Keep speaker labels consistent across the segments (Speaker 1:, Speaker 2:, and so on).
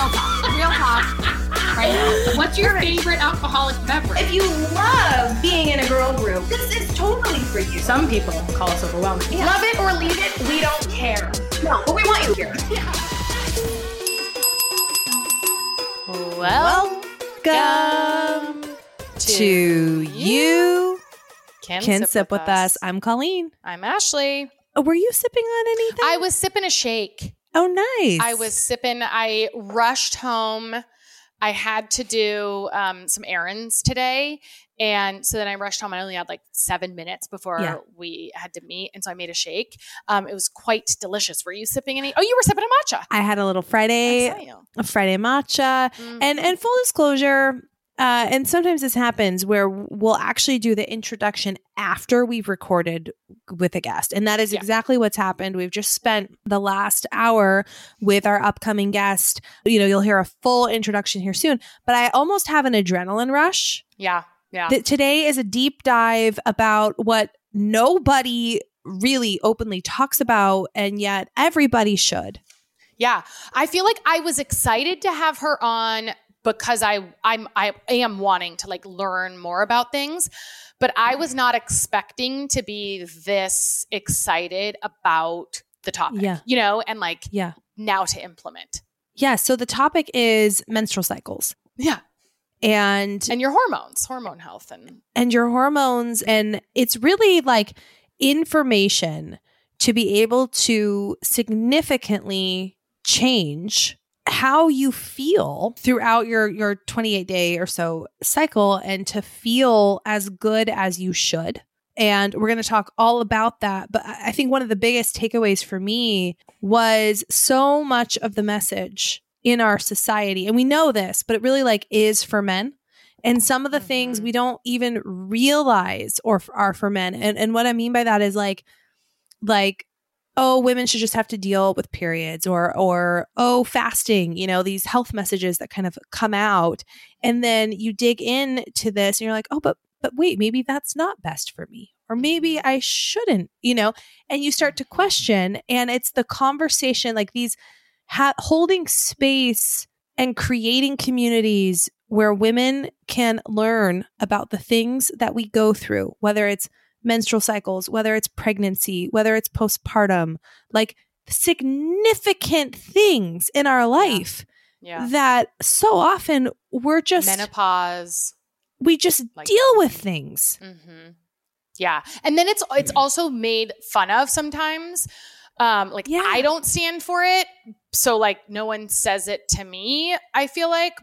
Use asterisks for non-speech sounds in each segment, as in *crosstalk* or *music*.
Speaker 1: real talk. Real talk. Right now. What's your favorite alcoholic beverage?
Speaker 2: If you love being in a girl group, this is totally for you.
Speaker 1: Some people call us overwhelming.
Speaker 2: Love it or leave it, we don't care. No, but we want you here.
Speaker 3: Welcome to you.
Speaker 4: Can,
Speaker 3: Can sip with us. I'm Colleen.
Speaker 4: I'm Ashley.
Speaker 3: Oh, Were you sipping on anything?
Speaker 4: I was sipping a shake.
Speaker 3: Oh, nice.
Speaker 4: I was sipping. I rushed home. I had to do um, some errands today. And so then I rushed home. I only had like seven minutes before
Speaker 3: Yeah.
Speaker 4: we had to meet. And so I made a shake. Um, it was quite delicious. Were you sipping any? Oh, you were sipping a matcha.
Speaker 3: I had a little Friday,
Speaker 4: I saw you.
Speaker 3: a Friday matcha,
Speaker 4: Mhm.
Speaker 3: and and full disclosure. Uh, and sometimes this happens where we'll actually do the introduction after we've recorded with a guest. And that is
Speaker 4: Yeah.
Speaker 3: exactly what's happened. We've just spent the last hour with our upcoming guest. You know, you'll hear a full introduction here soon, but I almost have an adrenaline rush
Speaker 4: yeah. Yeah.
Speaker 3: that today is a deep dive about what nobody really openly talks about and yet everybody should
Speaker 4: Yeah. I feel like I was excited to have her on because I I'm I am wanting to like learn more about things, but I was not expecting to be this excited about the topic.
Speaker 3: Yeah.
Speaker 4: You know, and like
Speaker 3: yeah
Speaker 4: now to implement.
Speaker 3: yeah so the topic is menstrual cycles
Speaker 4: Yeah.
Speaker 3: and
Speaker 4: And your hormones, hormone health and
Speaker 3: and your hormones and it's really like information to be able to significantly change how you feel throughout your your 28 day or so cycle and to feel as good as you should. And we're going to talk all about that but i think one of the biggest takeaways for me was so much of the message in our society and we know this but it really like is for men. And some of the things
Speaker 4: Mhm.
Speaker 3: we don't even realize or f- are for men. And and what i mean by that is like like oh women should just have to deal with periods or or oh fasting you know these health messages that kind of come out. And then you dig into this and you're like oh but but wait maybe that's not best for me. Or maybe mm-hmm. i shouldn't you know? And you start to question and it's the conversation like these ha- holding space and creating communities where women can learn about the things that we go through whether it's menstrual cycles, whether it's pregnancy, whether it's postpartum, like significant things in our life
Speaker 4: yeah.
Speaker 3: that so often we're just
Speaker 4: menopause.
Speaker 3: we just
Speaker 4: like-
Speaker 3: deal with things.
Speaker 4: Mm-hmm. Yeah, and then it's it's also made fun of sometimes. Um, like
Speaker 3: Yeah.
Speaker 4: I don't stand for it, so like no one says it to me. I feel like,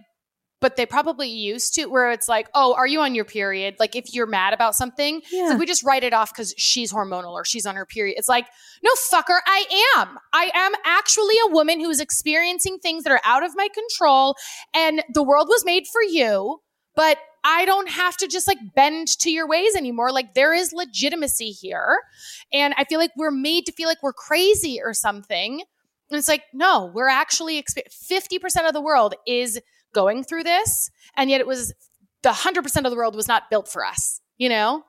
Speaker 4: but they probably used to. Where it's like, oh, are you on your period? Like if you're mad about something,
Speaker 3: Yeah.
Speaker 4: like we just write it off because she's hormonal or she's on her period. It's like, no, fucker, I am. I am actually a woman who is experiencing things that are out of my control, and the world was made for you. But I don't have to just like bend to your ways anymore. Like there is legitimacy here. And I feel like we're made to feel like we're crazy or something. And it's like, no, we're actually exp- 50% of the world is going through this. And yet it was the 100% of the world was not built for us, you know?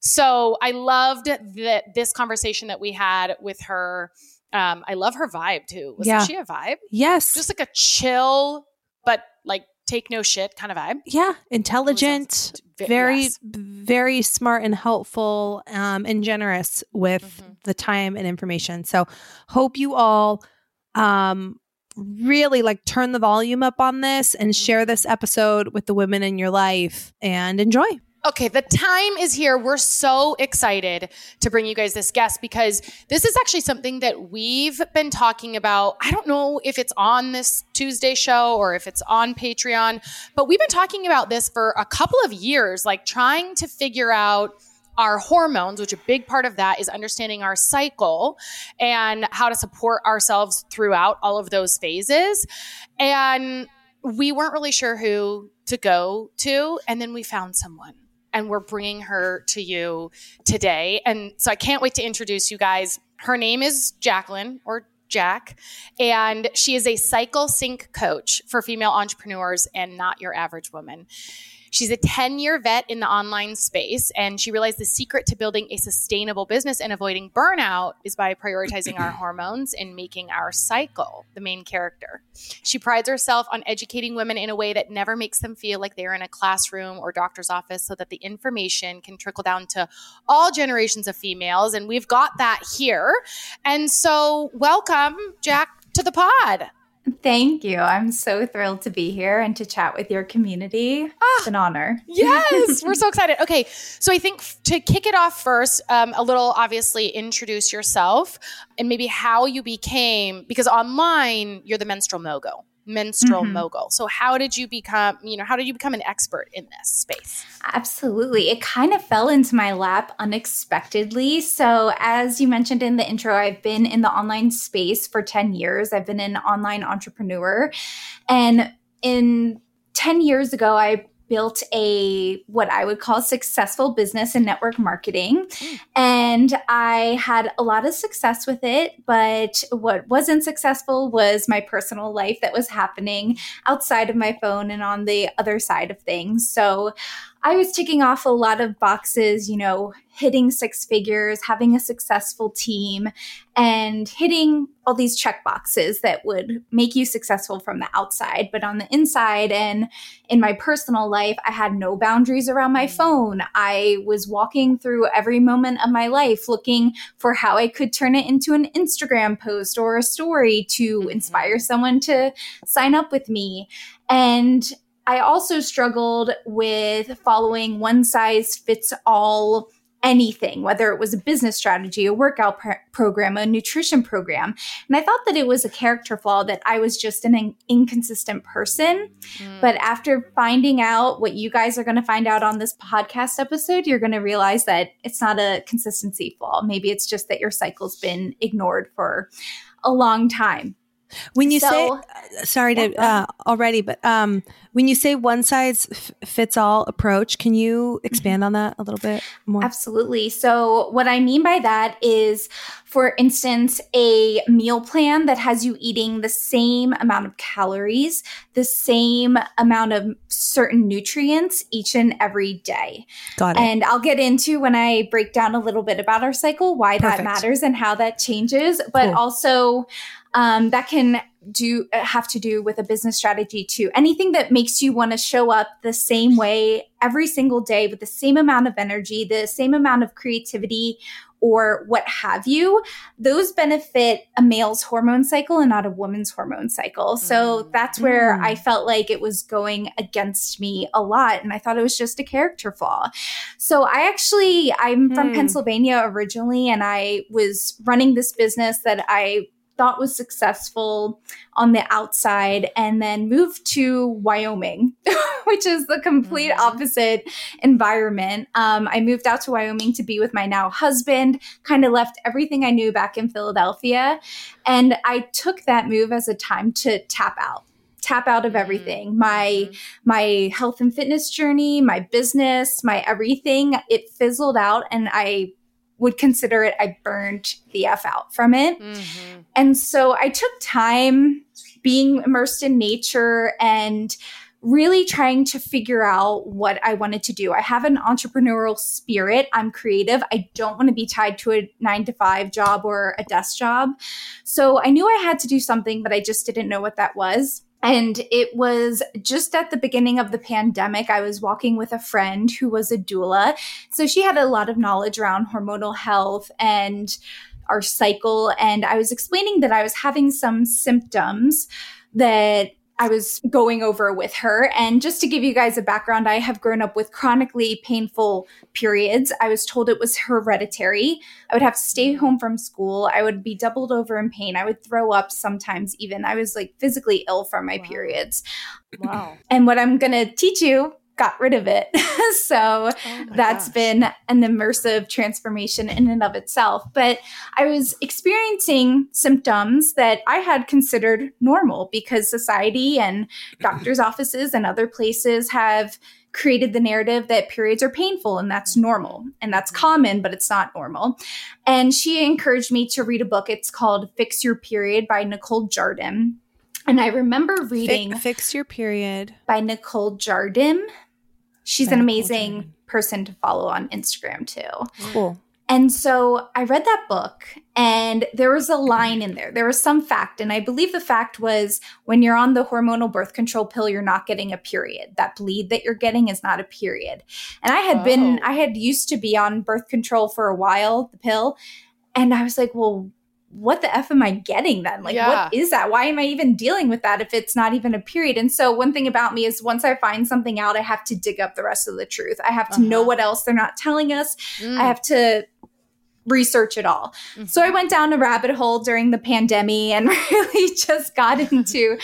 Speaker 4: So I loved that this conversation that we had with her. Um, I love her vibe too. Wasn't
Speaker 3: Yeah.
Speaker 4: she a vibe?
Speaker 3: Yes.
Speaker 4: Just like a chill, but like take no shit kind of vibe.
Speaker 3: yeah, intelligent,
Speaker 4: Ve-
Speaker 3: very
Speaker 4: yes.
Speaker 3: very smart and helpful um and generous with
Speaker 4: Mhm.
Speaker 3: the time and information. So hope you all um really like turn the volume up on this and mm-hmm. share this episode with the women in your life and enjoy.
Speaker 4: Okay, the time is here. We're so excited to bring you guys this guest because this is actually something that we've been talking about. I don't know if it's on this Tuesday show or if it's on Patreon, but we've been talking about this for a couple of years, like trying to figure out our hormones, which a big part of that is understanding our cycle and how to support ourselves throughout all of those phases. And we weren't really sure who to go to. And then we found someone and we're bringing her to you today. And so I can't wait to introduce you guys. Her name is Jacqueline or Jack, and she is a cycle sync coach for female entrepreneurs and not your average woman. She's a 10 year vet in the online space, and she realized the secret to building a sustainable business and avoiding burnout is by prioritizing our *clears throat* hormones and making our cycle the main character. She prides herself on educating women in a way that never makes them feel like they're in a classroom or doctor's office so that the information can trickle down to all generations of females. And we've got that here. And so, welcome, Jack, to the pod.
Speaker 5: Thank you. I'm so thrilled to be here and to chat with your community. Ah, it's an honor.
Speaker 4: Yes, we're so *laughs* excited. Okay, so I think to kick it off first, um, a little obviously introduce yourself and maybe how you became, because online you're the menstrual mogul menstrual mm-hmm. mogul. So how did you become, you know, how did you become an expert in this space?
Speaker 5: Absolutely. It kind of fell into my lap unexpectedly. So as you mentioned in the intro, I've been in the online space for 10 years. I've been an online entrepreneur and in 10 years ago, I built a what I would call successful business and network marketing. And I had a lot of success with it, but what wasn't successful was my personal life that was happening outside of my phone and on the other side of things. So I was ticking off a lot of boxes, you know, hitting six figures, having a successful team, and hitting all these check boxes that would make you successful from the outside. But on the inside and in my personal life, I had no boundaries around my phone. I was walking through every moment of my life looking for how I could turn it into an Instagram post or a story to mm-hmm. inspire someone to sign up with me. And I also struggled with following one size fits all anything, whether it was a business strategy, a workout pr- program, a nutrition program. And I thought that it was a character flaw that I was just an in- inconsistent person. Mm. But after finding out what you guys are going to find out on this podcast episode, you're going to realize that it's not a consistency flaw. Maybe it's just that your cycle's been ignored for a long time.
Speaker 3: When you so, say, uh, sorry to uh, already, but um, when you say one size f- fits all approach, can you mm-hmm. expand on that a little bit more?
Speaker 5: Absolutely. So, what I mean by that is, for instance, a meal plan that has you eating the same amount of calories, the same amount of certain nutrients each and every day.
Speaker 3: Got it.
Speaker 5: And I'll get into when I break down a little bit about our cycle, why Perfect. that matters and how that changes, but cool. also, um, that can do have to do with a business strategy too. Anything that makes you want to show up the same way every single day with the same amount of energy, the same amount of creativity or what have you, those benefit a male's hormone cycle and not a woman's hormone cycle. So mm. that's where mm. I felt like it was going against me a lot. And I thought it was just a character flaw. So I actually, I'm mm. from Pennsylvania originally, and I was running this business that I thought was successful on the outside and then moved to Wyoming, *laughs* which is the complete mm-hmm. opposite environment. Um, I moved out to Wyoming to be with my now husband, kind of left everything I knew back in Philadelphia. And I took that move as a time to tap out tap out of mm-hmm. everything my mm-hmm. my health and fitness journey my business my everything it fizzled out and i would consider it I burned the F out from it. Mm-hmm. And so I took time being immersed in nature and really trying to figure out what I wanted to do. I have an entrepreneurial spirit. I'm creative. I don't want to be tied to a nine to five job or a desk job. So I knew I had to do something, but I just didn't know what that was. And it was just at the beginning of the pandemic. I was walking with a friend who was a doula. So she had a lot of knowledge around hormonal health and our cycle. And I was explaining that I was having some symptoms that I was going over with her. And just to give you guys a background, I have grown up with chronically painful periods. I was told it was hereditary. I would have to stay home from school. I would be doubled over in pain. I would throw up sometimes, even. I was like physically ill from my wow. periods. Wow. And what I'm going to teach you got rid of it. *laughs* so oh that's gosh. been an immersive transformation in and of itself. But I was experiencing symptoms that I had considered normal because society and *clears throat* doctors' offices and other places have created the narrative that periods are painful and that's normal and that's mm-hmm. common, but it's not normal. And she encouraged me to read a book. It's called Fix Your Period by Nicole Jardim. And I remember reading
Speaker 3: Fix, Fix Your Period
Speaker 5: by Nicole Jardim. She's an amazing person to follow on Instagram too.
Speaker 3: Cool.
Speaker 5: And so I read that book, and there was a line in there. There was some fact, and I believe the fact was when you're on the hormonal birth control pill, you're not getting a period. That bleed that you're getting is not a period. And I had oh. been, I had used to be on birth control for a while, the pill, and I was like, well, what the F am I getting then? Like, yeah. what is that? Why am I even dealing with that if it's not even a period? And so, one thing about me is once I find something out, I have to dig up the rest of the truth. I have to uh-huh. know what else they're not telling us. Mm. I have to research it all. Mm-hmm. So, I went down a rabbit hole during the pandemic and *laughs* really just got into.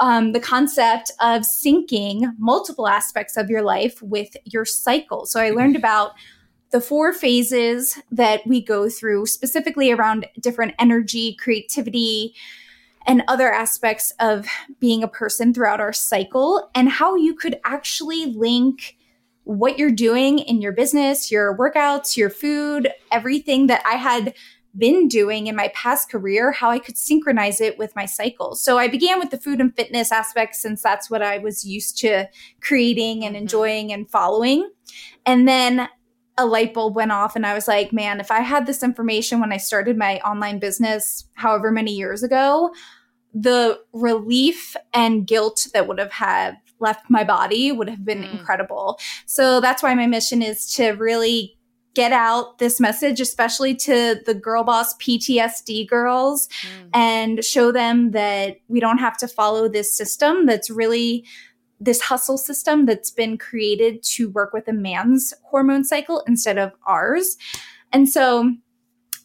Speaker 5: Um, the concept of syncing multiple aspects of your life with your cycle. So I learned about the four phases that we go through, specifically around different energy, creativity, and other aspects of being a person throughout our cycle, and how you could actually link what you're doing in your business, your workouts, your food, everything that I had been doing in my past career, how I could synchronize it with my cycle. So I began with the food and fitness aspect since that's what I was used to creating and mm-hmm. enjoying and following. And then a light bulb went off and I was like, man, if I had this information when I started my online business however many years ago, the relief and guilt that would have had left my body would have been mm. incredible. So that's why my mission is to really get out this message, especially to the girl boss PTSD girls, mm. and show them that we don't have to follow this system that's really this hustle system that's been created to work with a man's hormone cycle instead of ours. And so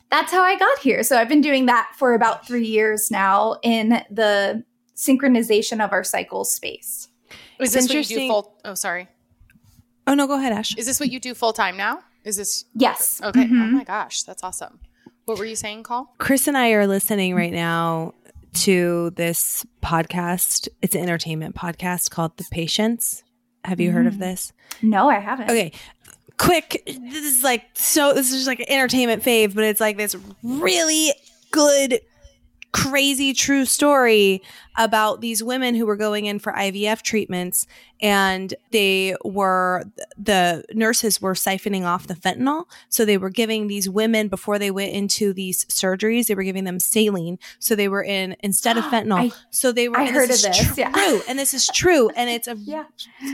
Speaker 5: that's how I got here. So I've been doing that for about three years now in the synchronization of our cycle space.
Speaker 4: Is this what you do full? Oh, sorry.
Speaker 3: Oh no, go ahead, Ash.
Speaker 4: Is this what you do full time now? Is this
Speaker 5: yes?
Speaker 4: Okay. Mm-hmm. Oh my gosh, that's awesome. What were you saying, Coll?
Speaker 3: Chris and I are listening right now to this podcast. It's an entertainment podcast called The Patients. Have you mm. heard of mm. this?
Speaker 5: No, I haven't.
Speaker 3: Okay. Quick, this is like so this is just like an entertainment fave, but it's like this really good crazy true story about these women who were going in for IVF treatments and they were the nurses were siphoning off the fentanyl. So they were giving these women before they went into these surgeries they were giving them saline. So they were in instead of *gasps* fentanyl.
Speaker 5: I,
Speaker 3: so they were
Speaker 5: I heard of this
Speaker 3: true, yeah. *laughs* and this is true. And it's a yeah.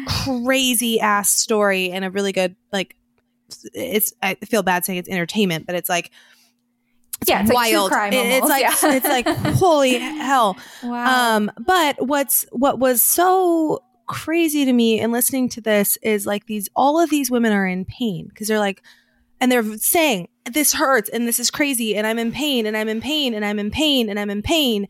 Speaker 3: crazy ass story and a really good like it's I feel bad saying it's entertainment but it's like
Speaker 5: it's yeah, it's wild. Like
Speaker 3: it's like yeah. it's like *laughs* holy hell. Wow. Um, but what's what was so crazy to me in listening to this is like these all of these women are in pain because they're like and they're saying this hurts and this is crazy and I'm in pain and I'm in pain and I'm in pain and I'm in pain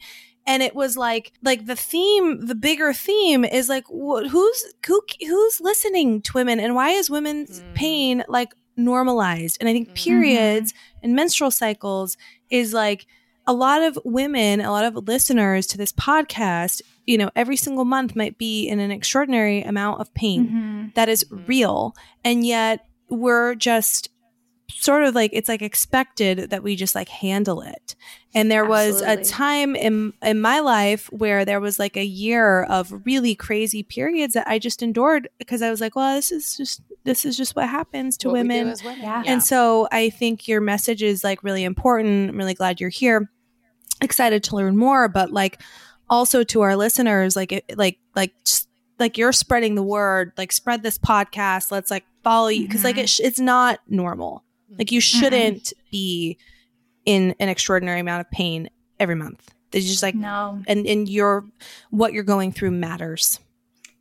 Speaker 3: and it was like like the theme the bigger theme is like wh- who's who, who's listening to women and why is women's mm. pain like normalized. And I think mm-hmm. periods mm-hmm. and menstrual cycles is like a lot of women, a lot of listeners to this podcast, you know, every single month might be in an extraordinary amount of pain mm-hmm. that is mm-hmm. real. And yet we're just sort of like it's like expected that we just like handle it. And there Absolutely. was a time in in my life where there was like a year of really crazy periods that I just endured because I was like, well, this is just this is just what happens to what women. women. Yeah. And so I think your message is like really important. I'm really glad you're here. Excited to learn more, but like also to our listeners, like it, like like just like you're spreading the word, like spread this podcast. Let's like follow you because mm-hmm. like it sh- it's not normal. Like you mm-hmm. shouldn't mm-hmm. be in an extraordinary amount of pain every month. It's just like
Speaker 5: no,
Speaker 3: and and your what you're going through matters.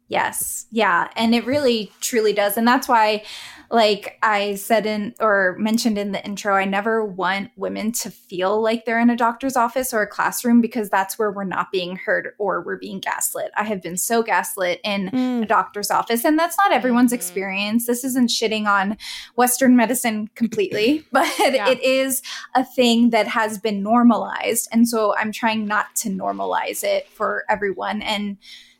Speaker 5: Yes. Yeah. And it really truly does. And that's why, like I said in or mentioned in the intro, I never want women to feel like they're in a doctor's office or a classroom because that's where we're not being heard or we're being gaslit. I have been so gaslit in mm. a doctor's office, and that's not everyone's mm-hmm. experience. This isn't shitting on Western medicine completely, *laughs* but yeah. it is a thing that has been normalized. And so I'm trying not to normalize it for everyone. And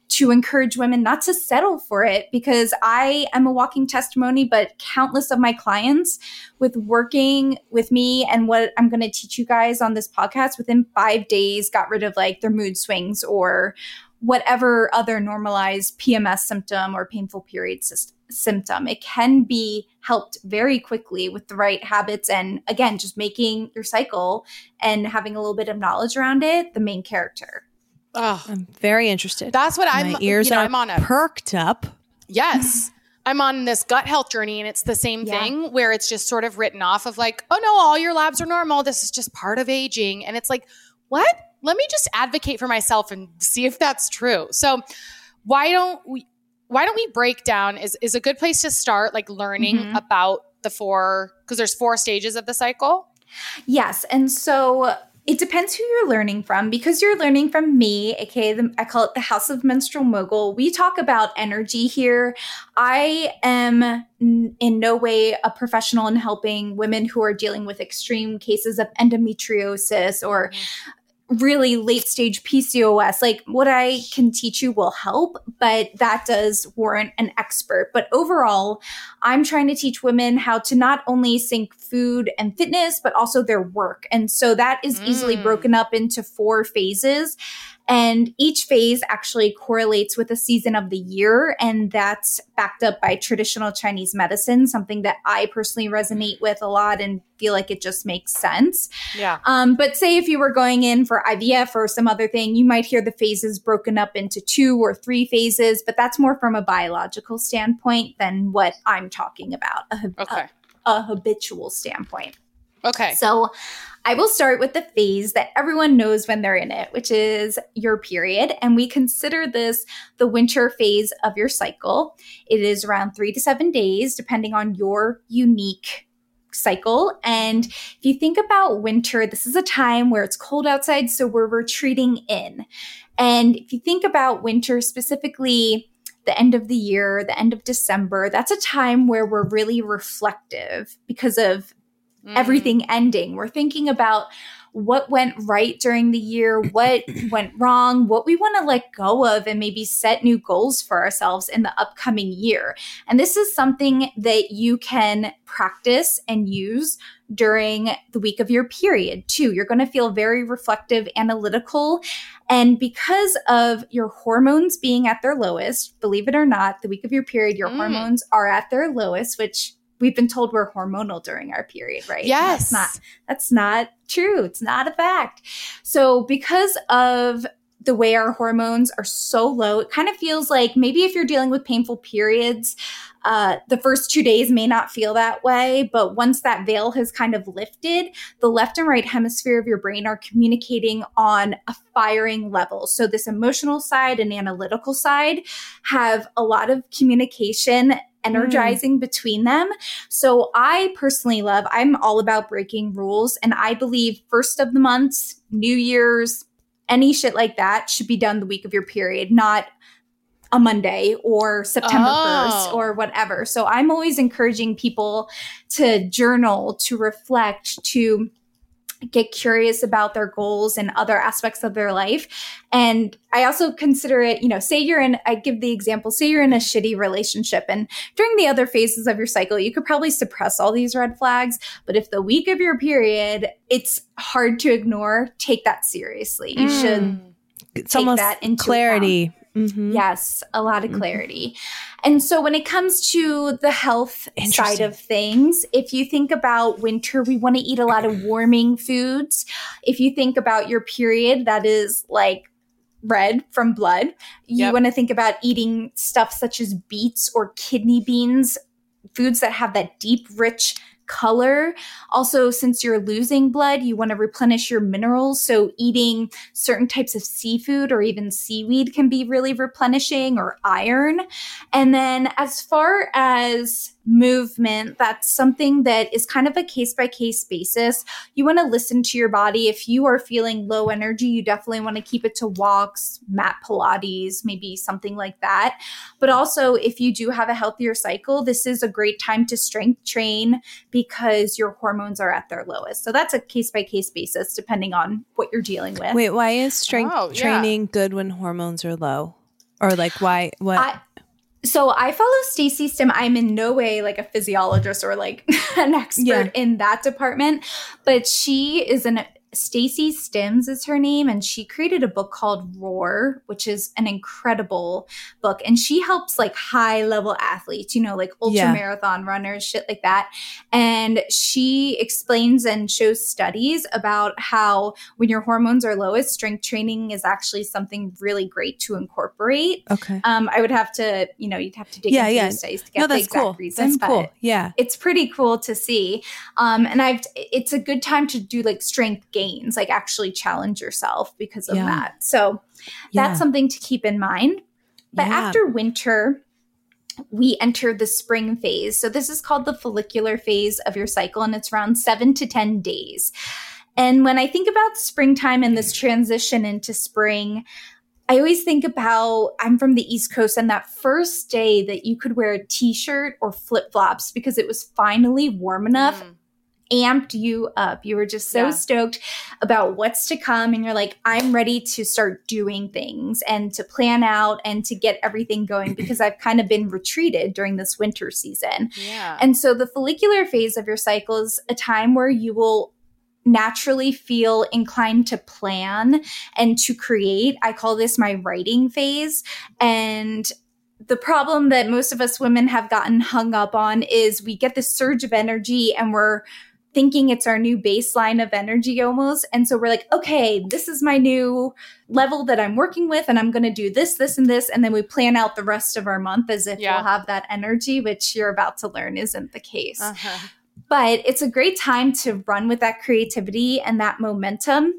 Speaker 5: to encourage women not to settle for it because I am a walking testimony, but countless of my clients with working with me and what I'm going to teach you guys on this podcast within five days got rid of like their mood swings or whatever other normalized PMS symptom or painful period symptom. It can be helped very quickly with the right habits and again, just making your cycle and having a little bit of knowledge around it the main character.
Speaker 4: Oh,
Speaker 3: I'm very interested.
Speaker 4: That's what
Speaker 3: My
Speaker 4: I'm.
Speaker 3: ears
Speaker 4: you know,
Speaker 3: are
Speaker 4: I'm on a
Speaker 3: perked up.
Speaker 4: yes. I'm on this gut health journey, and it's the same
Speaker 5: Yeah.
Speaker 4: thing where it's just sort of written off of like, oh no, all your labs are normal. This is just part of aging, and it's like, what? Let me just advocate for myself and see if that's true. So, why don't we? Why don't we break down? Is is a good place to start, like learning
Speaker 5: Mhm.
Speaker 4: about the four because there's four stages of the cycle.
Speaker 5: Yes. And so it depends who you're learning from because you're learning from me, aka the, I call it the House of Menstrual Mogul. We talk about energy here. I am n- in no way a professional in helping women who are dealing with extreme cases of endometriosis or mm. Really late stage PCOS. Like what I can teach you will help, but that does warrant an expert. But overall, I'm trying to teach women how to not only sync food and fitness, but also their work. And so that is easily
Speaker 4: Mm.
Speaker 5: broken up into four phases. And each phase actually correlates with a season of the year. And that's backed up by traditional Chinese medicine, something that I personally resonate with a lot and feel like it just makes sense.
Speaker 4: Yeah.
Speaker 5: Um, but say if you were going in for IVF or some other thing, you might hear the phases broken up into two or three phases, but that's more from a biological standpoint than what I'm talking about, a,
Speaker 4: Okay.
Speaker 5: a, a habitual standpoint.
Speaker 4: Okay.
Speaker 5: So I will start with the phase that everyone knows when they're in it, which is your period. And we consider this the winter phase of your cycle. It is around three to seven days, depending on your unique cycle. And if you think about winter, this is a time where it's cold outside, so we're retreating in. And if you think about winter specifically, the end of the year, the end of December, that's a time where we're really reflective because of
Speaker 4: Mm.
Speaker 5: everything ending. We're thinking about what went right during the year, what *clears throat* went wrong, what we want to let go of, and maybe set new goals for ourselves in the upcoming year. And this is something that you can practice and use during the week of your period too. You're going to feel very reflective, analytical. And because of your hormones being at their lowest, believe it or not, the week of your period, your
Speaker 4: Mm.
Speaker 5: hormones are at their lowest, which we've been told we're hormonal during our period, right? And
Speaker 4: Yes.
Speaker 5: That's not that's not true. It's not a fact. So because of the way our hormones are so low, it kind of feels like maybe if you're dealing with painful periods, uh, the first two days may not feel that way, but once that veil has kind of lifted, the left and right hemisphere of your brain are communicating on a firing level. So, this emotional side and analytical side have a lot of communication Mm. energizing between them. So, I personally love, I'm all about breaking rules, and I believe first of the month, New Year's, any shit like that should be done the week of your period, not a Monday or September
Speaker 4: Oh.
Speaker 5: 1st or whatever. So I'm always encouraging people to journal, to reflect, to get curious about their goals and other aspects of their life. And I also consider it, you know, say you're in, I give the example, say you're in a shitty relationship and during the other phases of your cycle, you could probably suppress all these red flags. But if the week of your period, it's hard to ignore, take that seriously. You
Speaker 4: Mm.
Speaker 5: should
Speaker 3: It's
Speaker 5: take
Speaker 3: almost
Speaker 5: that into
Speaker 3: clarity. Mhm.
Speaker 5: Yes, a lot of
Speaker 3: Mhm.
Speaker 5: clarity. And so when it comes to the health side of things, if you think about winter, we want to eat a lot of warming foods. If you think about your period, that is like red from blood. You
Speaker 4: Yep.
Speaker 5: want to think about eating stuff such as beets or kidney beans, foods that have that deep, rich color. Also, since you're losing blood, you want to replenish your minerals. So, eating certain types of seafood or even seaweed can be really replenishing, or iron. And then, as far as movement, that's something that is kind of a case by case basis. You want to listen to your body. If you are feeling low energy, you definitely want to keep it to walks, mat Pilates, maybe something like that. But also, if you do have a healthier cycle, this is a great time to strength train because your hormones are at their lowest. So that's a case by case basis, depending on what you're dealing with.
Speaker 3: Wait, why is strength
Speaker 4: Oh, yeah.
Speaker 3: training good when hormones are low? Or like why what
Speaker 5: I, so I follow Stacy Sims. I'm in no way like a physiologist or like *laughs* an expert
Speaker 3: Yeah.
Speaker 5: in that department, but she is an Stacy Sims is her name, and she created a book called Roar, which is an incredible book. And she helps like high level athletes, you know, like ultra yeah. marathon runners, shit like that. And she explains and shows studies about how when your hormones are lowest, strength training is actually something really great to incorporate.
Speaker 3: Okay.
Speaker 5: Um, I would have to, you know, you'd have to dig yeah, into yeah. studies to get no, the exact
Speaker 3: cool.
Speaker 5: reason.
Speaker 3: That's cool. Yeah.
Speaker 5: It's pretty cool to see. Um, and I've, it's a good time to do like strength gains, like actually challenge yourself because of yeah. that. So that's yeah. something to keep in mind. But yeah. after winter, we enter the spring phase. So this is called the follicular phase of your cycle, and it's around seven to 10 days. And when I think about springtime and this transition into spring, I always think about I'm from the East Coast and that first day that you could wear a t shirt or flip flops because it was finally warm enough. Mm amped you up. You were just so yeah. stoked about what's to come. And you're like, I'm ready to start doing things and to plan out and to get everything going *clears throat* because I've kind of been retreated during this winter season.
Speaker 4: Yeah.
Speaker 5: And so the follicular phase of your cycle is a time where you will naturally feel inclined to plan and to create. I call this my writing phase. And the problem that most of us women have gotten hung up on is we get this surge of energy and we're thinking it's our new baseline of energy almost. And so we're like, okay, this is my new level that I'm working with, and I'm going to do this, this, and this. And then we plan out the rest of our month as if yeah. we'll have that energy, which you're about to learn isn't the case. Uh-huh. But it's a great time to run with that creativity and that momentum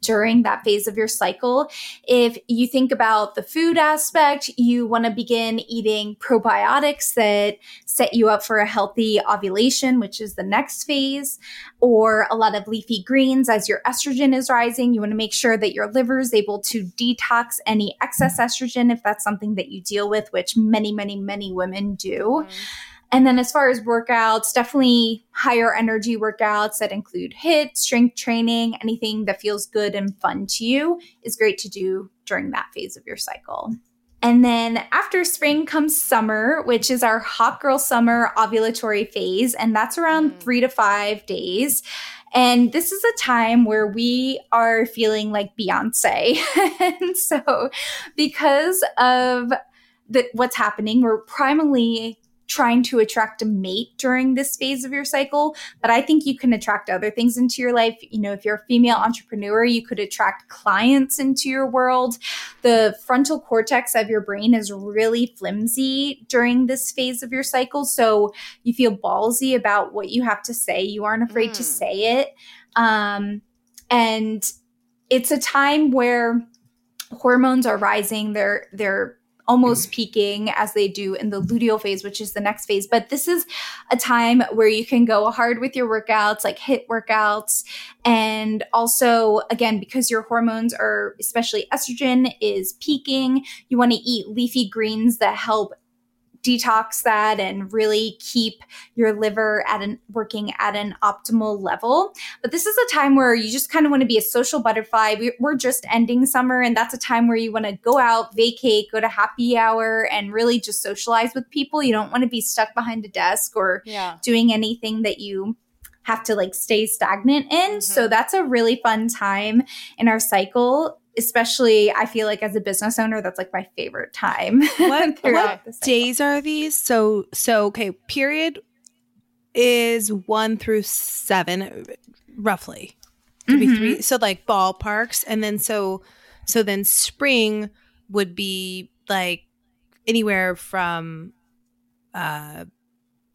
Speaker 5: during that phase of your cycle. If you think about the food aspect, you want to begin eating probiotics that set you up for a healthy ovulation, which is the next phase, or a lot of leafy greens as your estrogen is rising. You want to make sure that your liver is able to detox any excess estrogen if that's something that you deal with, which many, many, many women do. Mm. And then as far as workouts, definitely higher energy workouts that include HIIT, strength training, anything that feels good and fun to you is great to do during that phase of your cycle. And then after spring comes summer, which is our hot girl summer ovulatory phase. And that's around mm. three to five days. And this is a time where we are feeling like Beyonce. *laughs* and so, because of the, what's happening, we're primarily trying to attract a mate during this phase of your cycle, but I think you can attract other things into your life. You know, if you're a female entrepreneur, you could attract clients into your world. The frontal cortex of your brain is really flimsy during this phase of your cycle. So you feel ballsy about what you have to say. You aren't afraid mm. to say it. Um, and it's a time where hormones are rising. They're, they're, almost mm. peaking as they do in the luteal phase, which is the next phase. But this is a time where you can go hard with your workouts, like HIIT workouts. And also, again, because your hormones are, especially estrogen, is peaking, you want to eat leafy greens that help detox that and really keep your liver at an working at an optimal level. But this is a time where you just kind of want to be a social butterfly. We, are just ending summer, and that's a time where you want to go out, vacate, go to happy hour, and really just socialize with people. You don't want to be stuck behind a desk or yeah. doing anything that you have to like stay stagnant in. Mm-hmm. So that's a really fun time in our cycle especially I feel like as a business owner, that's like my favorite time. *laughs*
Speaker 3: What, *laughs* what days are these? So so okay, period is one through seven, roughly. Could mm-hmm. be three. Mm-hmm. So like ballparks, and then so so then spring would be like anywhere from uh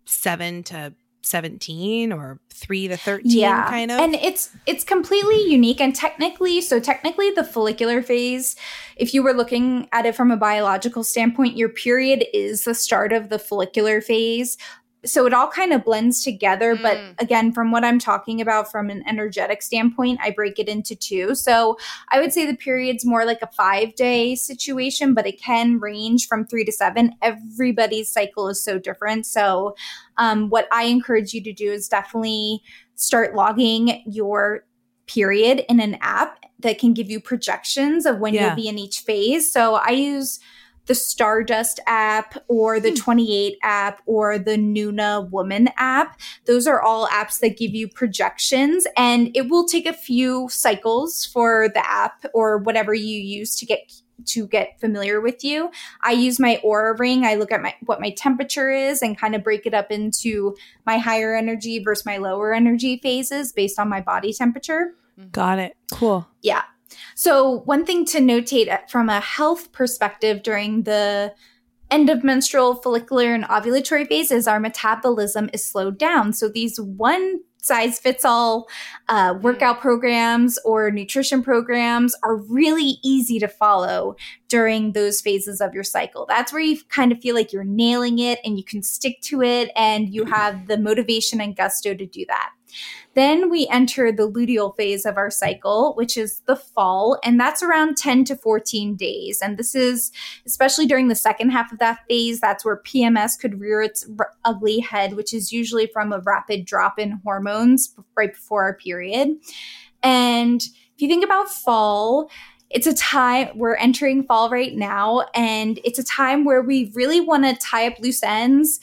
Speaker 3: seven to 17 or 3 to 13 yeah. kind of
Speaker 5: and it's it's completely unique and technically so technically the follicular phase if you were looking at it from a biological standpoint your period is the start of the follicular phase so it all kind of blends together. Mm. But again, from what I'm talking about from an energetic standpoint, I break it into two. So I would say the period's more like a five day situation, but it can range from three to seven. Everybody's cycle is so different. So um, what I encourage you to do is definitely start logging your period in an app that can give you projections of when yeah. you'll be in each phase. So I use the Stardust app or the hmm. 28 app or the Nuna Woman app. Those are all apps that give you projections and it will take a few cycles for the app or whatever you use to get to get familiar with you. I use my Oura ring. I look at my what my temperature is and kind of break it up into my higher energy versus my lower energy phases based on my body temperature. Mm-hmm.
Speaker 3: Got it. Cool.
Speaker 5: Yeah. So, one thing to notate from a health perspective during the end of menstrual, follicular, and ovulatory phases, our metabolism is slowed down. So, these one size fits all uh, workout programs or nutrition programs are really easy to follow during those phases of your cycle. That's where you kind of feel like you're nailing it and you can stick to it and you have the motivation and gusto to do that. Then we enter the luteal phase of our cycle, which is the fall, and that's around 10 to 14 days. And this is especially during the second half of that phase, that's where PMS could rear its r- ugly head, which is usually from a rapid drop in hormones right before our period. And if you think about fall, it's a time we're entering fall right now, and it's a time where we really want to tie up loose ends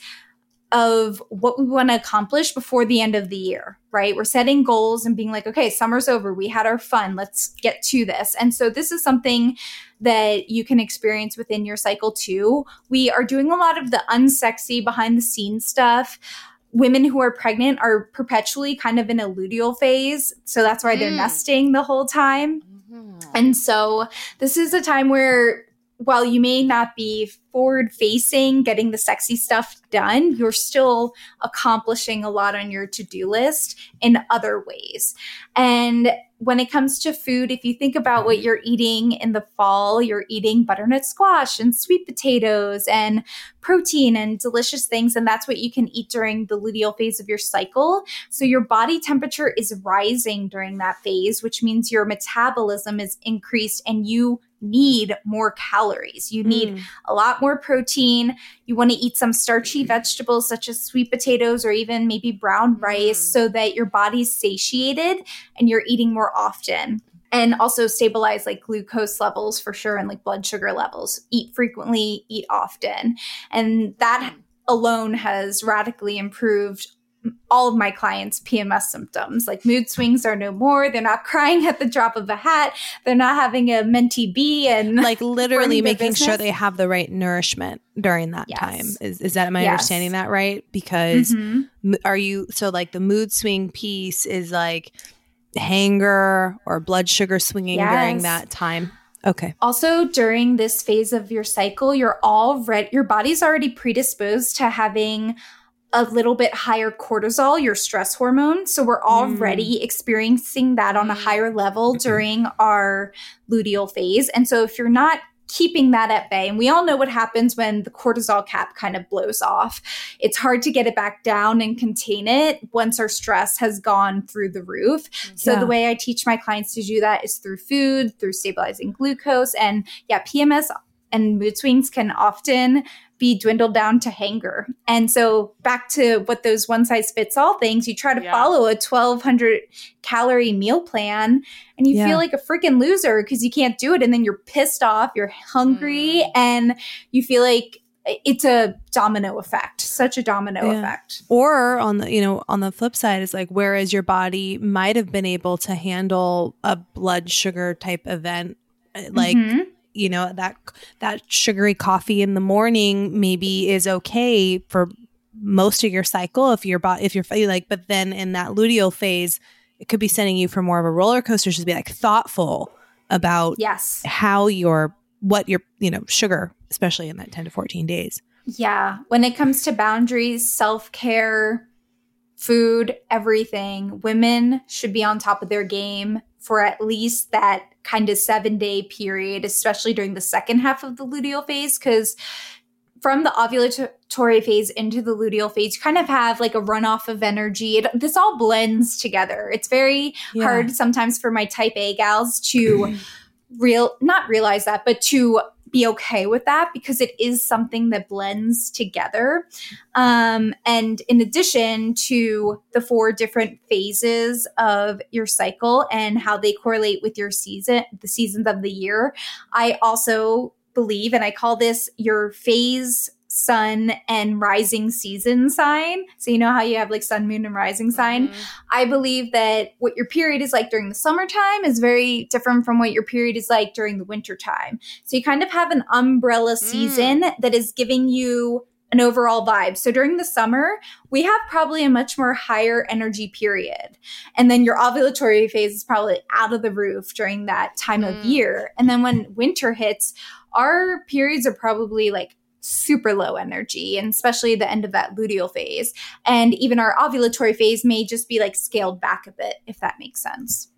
Speaker 5: of what we want to accomplish before the end of the year, right? We're setting goals and being like, okay, summer's over. We had our fun. Let's get to this. And so this is something that you can experience within your cycle too. We are doing a lot of the unsexy behind the scenes stuff. Women who are pregnant are perpetually kind of in a luteal phase. So that's why they're mm. nesting the whole time. Mm-hmm. And so this is a time where while you may not be forward facing, getting the sexy stuff done, you're still accomplishing a lot on your to do list in other ways. And when it comes to food, if you think about what you're eating in the fall, you're eating butternut squash and sweet potatoes and protein and delicious things. And that's what you can eat during the luteal phase of your cycle. So your body temperature is rising during that phase, which means your metabolism is increased and you need more calories. You need mm. a lot more protein. You want to eat some starchy vegetables such as sweet potatoes or even maybe brown rice mm. so that your body's satiated and you're eating more often. And also stabilize like glucose levels for sure and like blood sugar levels. Eat frequently, eat often. And that alone has radically improved all of my clients PMS symptoms. Like mood swings are no more. They're not crying at the drop of a hat. They're not having a mentee B and *laughs*
Speaker 3: like literally making sure they have the right nourishment during that yes. time. Is is that am I yes. understanding that right? Because mm-hmm. are you so like the mood swing piece is like hanger or blood sugar swinging yes. during that time? Okay.
Speaker 5: Also, during this phase of your cycle, you're already your body's already predisposed to having a little bit higher cortisol, your stress hormone. So we're already mm. experiencing that on a mm. higher level during our luteal phase. And so if you're not keeping that at bay, and we all know what happens when the cortisol cap kind of blows off, it's hard to get it back down and contain it once our stress has gone through the roof. So yeah. the way I teach my clients to do that is through food, through stabilizing glucose. And yeah, PMS and mood swings can often be dwindled down to hanger. And so back to what those one size fits all things, you try to yeah. follow a 1200 calorie meal plan and you yeah. feel like a freaking loser because you can't do it. And then you're pissed off, you're hungry, mm. and you feel like it's a domino effect such a domino yeah. effect
Speaker 3: or on the you know on the flip side is like whereas your body might have been able to handle a blood sugar type event uh, like mm-hmm you know that that sugary coffee in the morning maybe is okay for most of your cycle if you're if you're like but then in that luteal phase it could be sending you for more of a roller coaster just be like thoughtful about
Speaker 5: yes.
Speaker 3: how your what your you know sugar especially in that 10 to 14 days.
Speaker 5: Yeah. When it comes to boundaries self-care food everything women should be on top of their game for at least that kind of seven day period, especially during the second half of the luteal phase, because from the ovulatory phase into the luteal phase, you kind of have like a runoff of energy. It, this all blends together. It's very yeah. hard sometimes for my type A gals to *clears throat* real not realize that, but to be okay with that because it is something that blends together. Um, and in addition to the four different phases of your cycle and how they correlate with your season, the seasons of the year, I also believe, and I call this your phase sun and rising season sign. So you know how you have like sun, moon, and rising sign. Mm-hmm. I believe that what your period is like during the summertime is very different from what your period is like during the winter time. So you kind of have an umbrella season mm. that is giving you an overall vibe. So during the summer, we have probably a much more higher energy period. And then your ovulatory phase is probably out of the roof during that time mm. of year. And then when winter hits, our periods are probably like super low energy and especially the end of that luteal phase and even our ovulatory phase may just be like scaled back a bit if that makes sense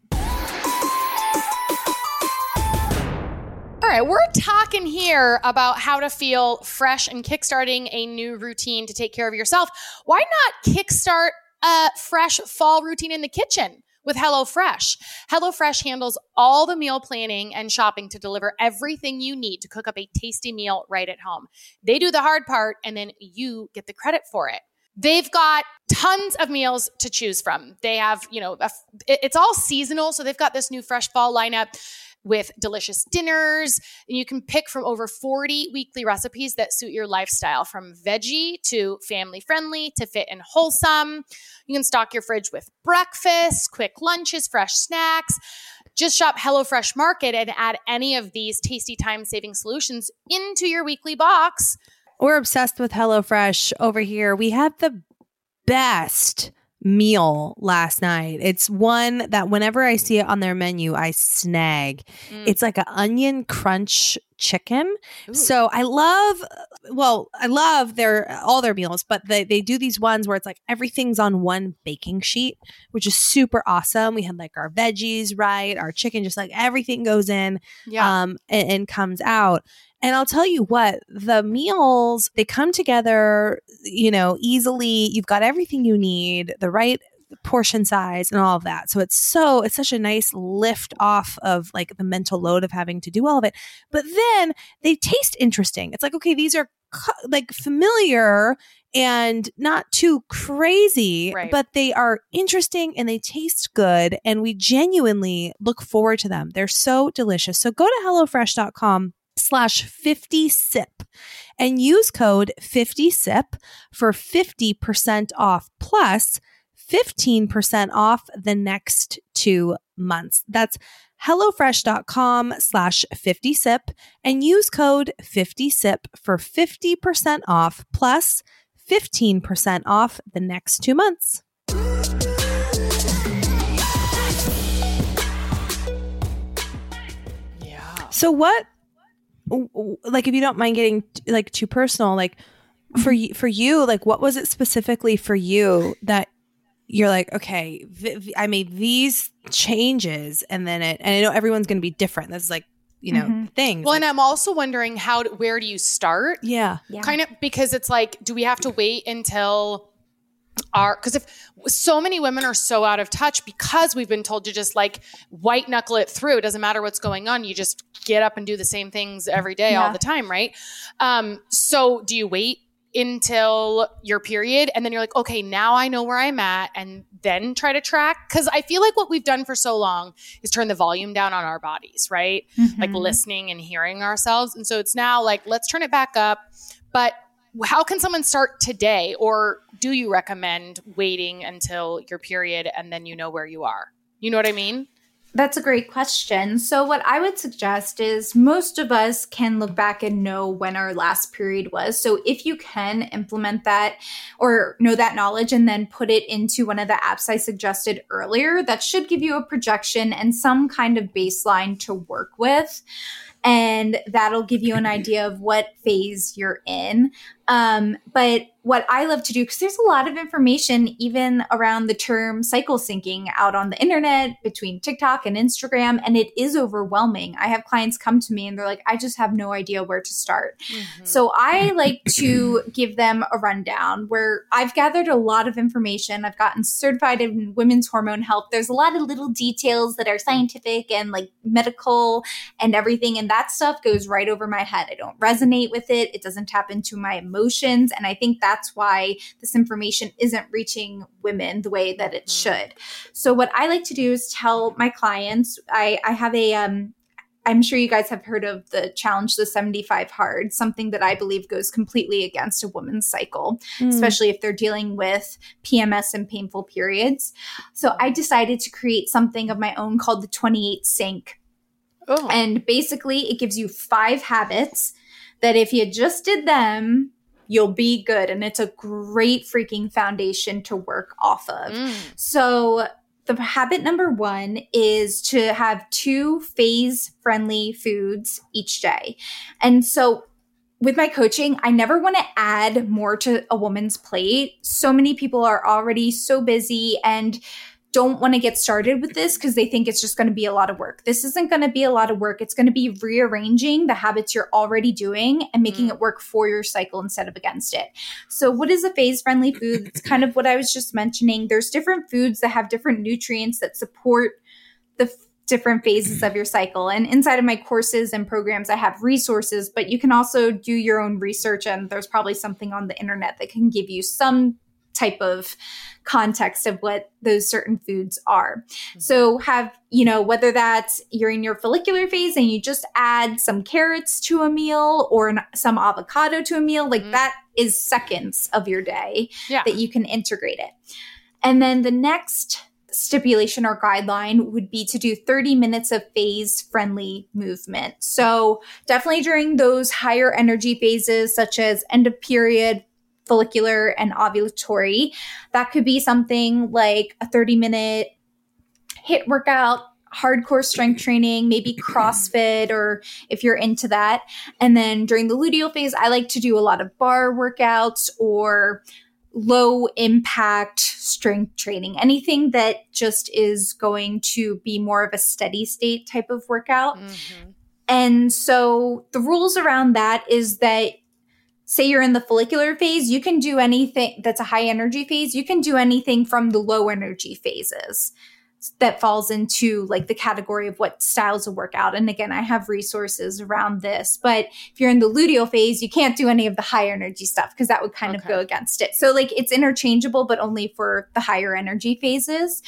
Speaker 4: All right, we're talking here about how to feel fresh and kickstarting a new routine to take care of yourself. Why not kickstart a fresh fall routine in the kitchen? With HelloFresh. HelloFresh handles all the meal planning and shopping to deliver everything you need to cook up a tasty meal right at home. They do the hard part and then you get the credit for it. They've got tons of meals to choose from. They have, you know, a, it's all seasonal. So they've got this new fresh fall lineup with delicious dinners. And you can pick from over 40 weekly recipes that suit your lifestyle, from veggie to family friendly to fit and wholesome. You can stock your fridge with breakfast, quick lunches, fresh snacks. Just shop HelloFresh Market and add any of these tasty time saving solutions into your weekly box.
Speaker 3: We're obsessed with HelloFresh over here. We have the best meal last night. It's one that whenever I see it on their menu, I snag. Mm. It's like an onion crunch chicken. Ooh. So I love well, I love their all their meals, but they they do these ones where it's like everything's on one baking sheet, which is super awesome. We had like our veggies, right? Our chicken, just like everything goes in yeah. um and, and comes out. And I'll tell you what, the meals, they come together, you know, easily. You've got everything you need, the right portion size and all of that. So it's so it's such a nice lift off of like the mental load of having to do all of it. But then they taste interesting. It's like okay, these are like familiar and not too crazy, right. but they are interesting and they taste good and we genuinely look forward to them. They're so delicious. So go to hellofresh.com slash 50 sip and use code 50 sip for 50% off plus 15% off the next two months. That's HelloFresh.com slash 50 sip and use code 50 sip for 50% off plus 15% off the next two months. Yeah. So what like if you don't mind getting like too personal like for you for you like what was it specifically for you that you're like okay th- i made these changes and then it and i know everyone's going to be different that's like you know mm-hmm. things
Speaker 4: well
Speaker 3: like,
Speaker 4: and i'm also wondering how where do you start
Speaker 3: yeah. yeah
Speaker 4: kind of because it's like do we have to wait until are because if so many women are so out of touch because we've been told to just like white knuckle it through. It doesn't matter what's going on. You just get up and do the same things every day yeah. all the time right? Um so do you wait until your period and then you're like okay now i know where i'm at and then try to track? Because i feel like what we've done for so long is turn the volume down on our bodies right? Mm-hmm. like listening and hearing ourselves. And so it's now like let's turn it back up. But how can someone start today or do you recommend waiting until your period and then you know where you are you know what i mean
Speaker 5: that's a great question. So, what I would suggest is most of us can look back and know when our last period was. So, if you can implement that or know that knowledge and then put it into one of the apps I suggested earlier, that should give you a projection and some kind of baseline to work with and that'll give you an idea of what phase you're in. Um, but what I love to do, because there's a lot of information even around the term cycle syncing out on the internet between TikTok and Instagram, and it is overwhelming. I have clients come to me and they're like, I just have no idea where to start. Mm-hmm. So I like to give them a rundown where I've gathered a lot of information. I've gotten certified in women's hormone health. There's a lot of little details that are scientific and like medical and everything. And that stuff goes right over my head. I don't resonate with it, it doesn't tap into my emotions. And I think that's why this information isn't reaching women the way that it mm-hmm. should. So what I like to do is tell my clients, I, I have a um, I'm sure you guys have heard of the challenge the 75 hard, something that I believe goes completely against a woman's cycle, mm. especially if they're dealing with PMS and painful periods. So I decided to create something of my own called the 28 sync. Oh. And basically, it gives you five habits that if you just did them, you'll be good. And it's a great freaking foundation to work off of. Mm. So the habit number one is to have two phase friendly foods each day. And so with my coaching, I never want to add more to a woman's plate. So many people are already so busy and don't want to get started with this because they think it's just going to be a lot of work. This isn't going to be a lot of work. It's going to be rearranging the habits you're already doing and making mm. it work for your cycle instead of against it. So, what is a phase friendly food? It's kind of what I was just mentioning. There's different foods that have different nutrients that support the f- different phases of your cycle. And inside of my courses and programs, I have resources, but you can also do your own research. And there's probably something on the internet that can give you some type of context of what those certain foods are. Mm-hmm. So have, you know, whether that's you're in your follicular phase and you just add some carrots to a meal or an, some avocado to a meal, like mm. that is seconds of your day yeah. that you can integrate it. And then the next stipulation or guideline would be to do 30 minutes of phase friendly movement. So, definitely during those higher energy phases, such as end of period, follicular and ovulatory. That could be something like a 30 minute HIIT workout, hardcore strength training, maybe CrossFit, or if you're into that. And then during the luteal phase, I like to do a lot of barre workouts or low impact strength training, anything that just is going to be more of a steady state type of workout. Mm-hmm. And so the rules around that is that say you're in the follicular phase, you can do anything that's a high energy phase. You can do anything from the low energy phases that falls into like the category of what styles of workout. And again, I have resources around this. But if you're in the luteal phase, you can't do any of the high energy stuff because that would kind okay. of go against it. So like it's interchangeable, but only for the higher energy phases.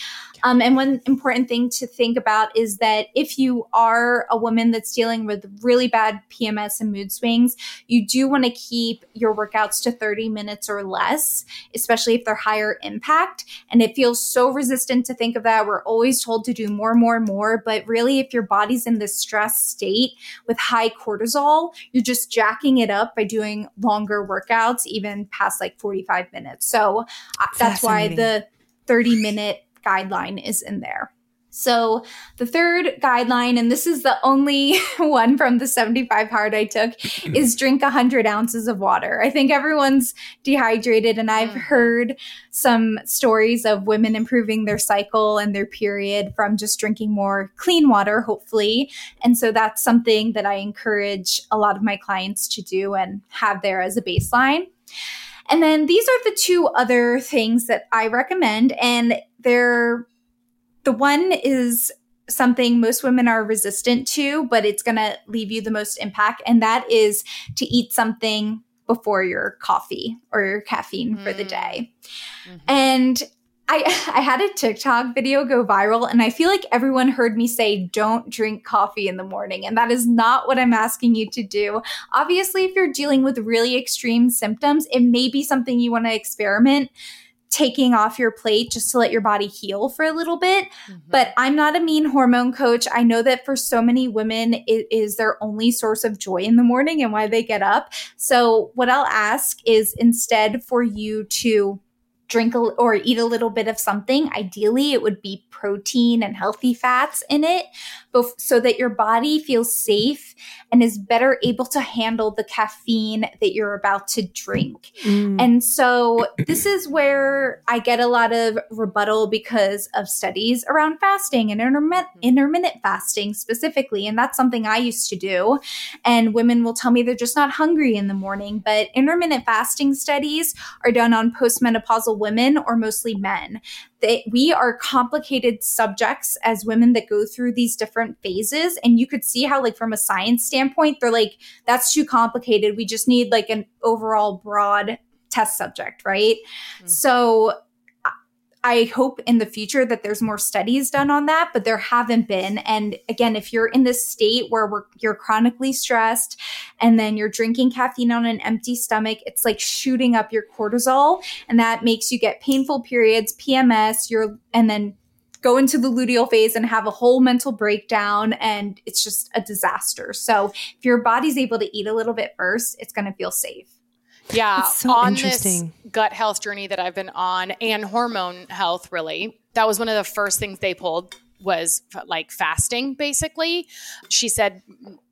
Speaker 5: Um, and one important thing to think about is that if you are a woman that's dealing with really bad PMS and mood swings, you do want to keep your workouts to 30 minutes or less, especially if they're higher impact. And it feels so resistant to think of that. We're always told to do more, more, more. But really, if your body's in this stress state with high cortisol, you're just jacking it up by doing longer workouts, even past like 45 minutes. So uh, that's why the 30 minute guideline is in there. So the third guideline, and this is the only *laughs* one from the 75 hard I took, *laughs* is drink 100 ounces of water. I think everyone's dehydrated, and I've mm-hmm. heard some stories of women improving their cycle and their period from just drinking more clean water, hopefully. And so that's something that I encourage a lot of my clients to do and have there as a baseline. And then these are the two other things that I recommend, and they're the one is something most women are resistant to, but it's going to leave you the most impact. And that is to eat something before your coffee or your caffeine mm. for the mm. day. Mm-hmm. And I, *laughs* I had a TikTok video go viral, and I feel like everyone heard me say, don't drink coffee in the morning. And that is not what I'm asking you to do. Obviously, if you're dealing with really extreme symptoms, it may be something you want to experiment taking off your plate just to let your body heal for a little bit. Mm-hmm. But I'm not a mean hormone coach. I know that for so many women, it is their only source of joy in the morning and why they get up. So, what I'll ask is instead for you to drink a, or eat a little bit of something. Ideally, it would be protein and healthy fats in it, so that your body feels safe and is better able to handle the caffeine that you're about to drink. Mm. And so, this is where I get a lot of rebuttal because of studies around fasting and intermittent, intermittent fasting specifically. And that's something I used to do. And women will tell me they're just not hungry in the morning. But intermittent fasting studies are done on postmenopausal women or mostly men. They, we are complicated subjects as women that go through these different phases. And you could see how, like, from a science standpoint, they're like, that's too complicated. We just need like an overall broad test subject, right? Mm-hmm. So I hope in the future that there's more studies done on that, but there haven't been. And again, if you're in this state where you're chronically stressed and then you're drinking caffeine on an empty stomach, it's like shooting up your cortisol and that makes you get painful periods, PMS, and then go into the luteal phase and have a whole mental breakdown and it's just a disaster. So if your body's able to eat a little bit first, it's going to feel safe.
Speaker 4: Yeah, so on this gut health journey that I've been on and hormone health really. That was one of the first things they pulled was like fasting basically. She said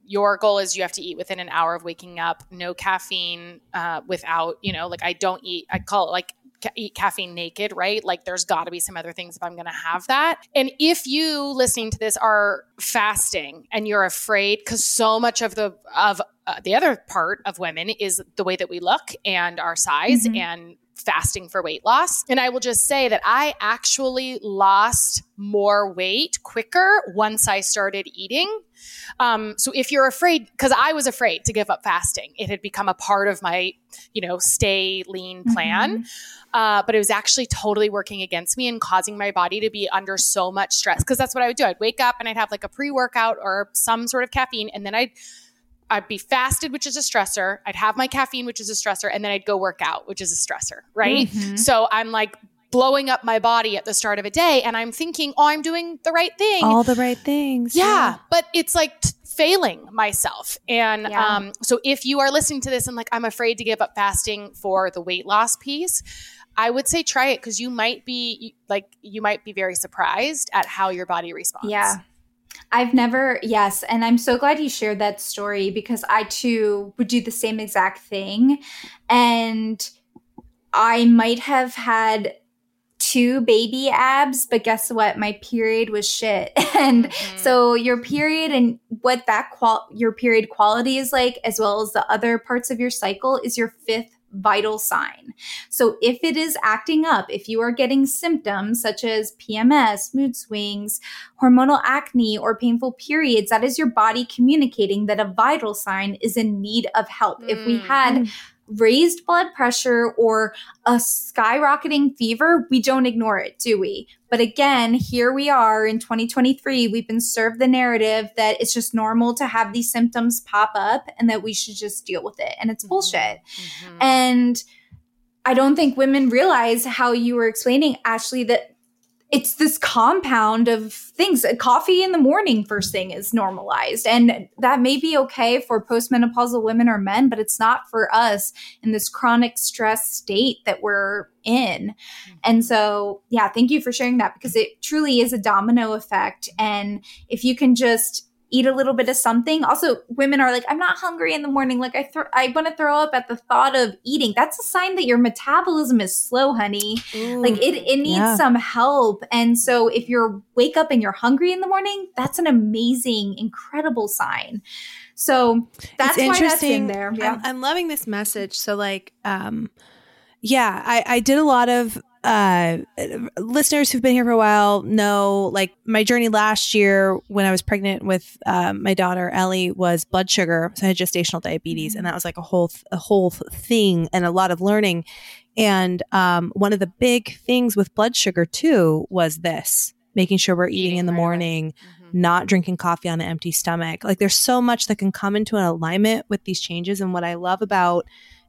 Speaker 4: your goal is you have to eat within an hour of waking up, no caffeine uh, without, you know, like I don't eat, I call it like ca- eat caffeine naked, right? Like there's got to be some other things if I'm going to have that. And if you listening to this are fasting and you're afraid cuz so much of the of uh, the other part of women is the way that we look and our size mm-hmm. and fasting for weight loss. And I will just say that I actually lost more weight quicker once I started eating. Um, so if you're afraid, because I was afraid to give up fasting, it had become a part of my, you know, stay lean plan. Mm-hmm. Uh, but it was actually totally working against me and causing my body to be under so much stress. Because that's what I would do. I'd wake up and I'd have like a pre workout or some sort of caffeine, and then I'd I'd be fasted, which is a stressor. I'd have my caffeine, which is a stressor, and then I'd go work out, which is a stressor, right? Mm-hmm. So I'm like blowing up my body at the start of a day, and I'm thinking, oh, I'm doing the right thing.
Speaker 3: All the right things.
Speaker 4: Yeah. yeah. But it's like t- failing myself. And yeah. um, so if you are listening to this and like, I'm afraid to give up fasting for the weight loss piece, I would say try it because you might be like, you might be very surprised at how your body responds.
Speaker 5: Yeah. I've never, yes. And I'm so glad you shared that story because I too would do the same exact thing. And I might have had two baby abs, but guess what? My period was shit. *laughs* And mm-hmm. so your period and what that qual your period quality is like, as well as the other parts of your cycle, is your fifth vital sign. So if it is acting up, if you are getting symptoms such as PMS, mood swings, hormonal acne, or painful periods, that is your body communicating that a vital sign is in need of help. Mm. If we had mm raised blood pressure or a skyrocketing fever, we don't ignore it, do we? But again, here we are in 2023. We've been served the narrative that it's just normal to have these symptoms pop up and that we should just deal with it. And it's mm-hmm. bullshit. Mm-hmm. And I don't think women realize how you were explaining, Ashley, that it's this compound of things. Coffee in the morning, first thing, is normalized. And that may be okay for postmenopausal women or men, but it's not for us in this chronic stress state that we're in. Mm-hmm. And so, yeah, thank you for sharing that because it truly is a domino effect. And if you can just eat a little bit of something. Also, women are like, I'm not hungry in the morning. Like I th- I want to throw up at the thought of eating. That's a sign that your metabolism is slow, honey. Ooh, like it, it needs yeah. some help. And so if you're wake up and you're hungry in the morning, that's an amazing, incredible sign. So that's it's why that's in there.
Speaker 3: Yeah. I'm, I'm loving this message. So like, um, yeah, I, I did a lot of uh, listeners who've been here for a while know like my journey last year when I was pregnant with um, my daughter Ellie was blood sugar. So I had gestational diabetes, and that was like a whole a whole thing and a lot of learning. And um, one of the big things with blood sugar too was this: making sure we're eating, eating in the right morning. Mm-hmm. Not drinking coffee on an empty stomach. Like, there's so much that can come into an alignment with these changes. And what I love about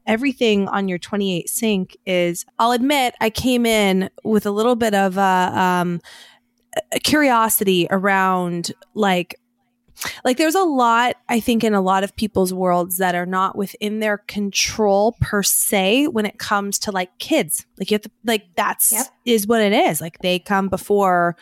Speaker 3: everything on your 28 sync is I'll admit I came in with a little bit of a, um, a curiosity around like like there's a lot i think in a lot of people's worlds that are not within their control per se when it comes to like kids like you have to like that's yep. is what it is like they come before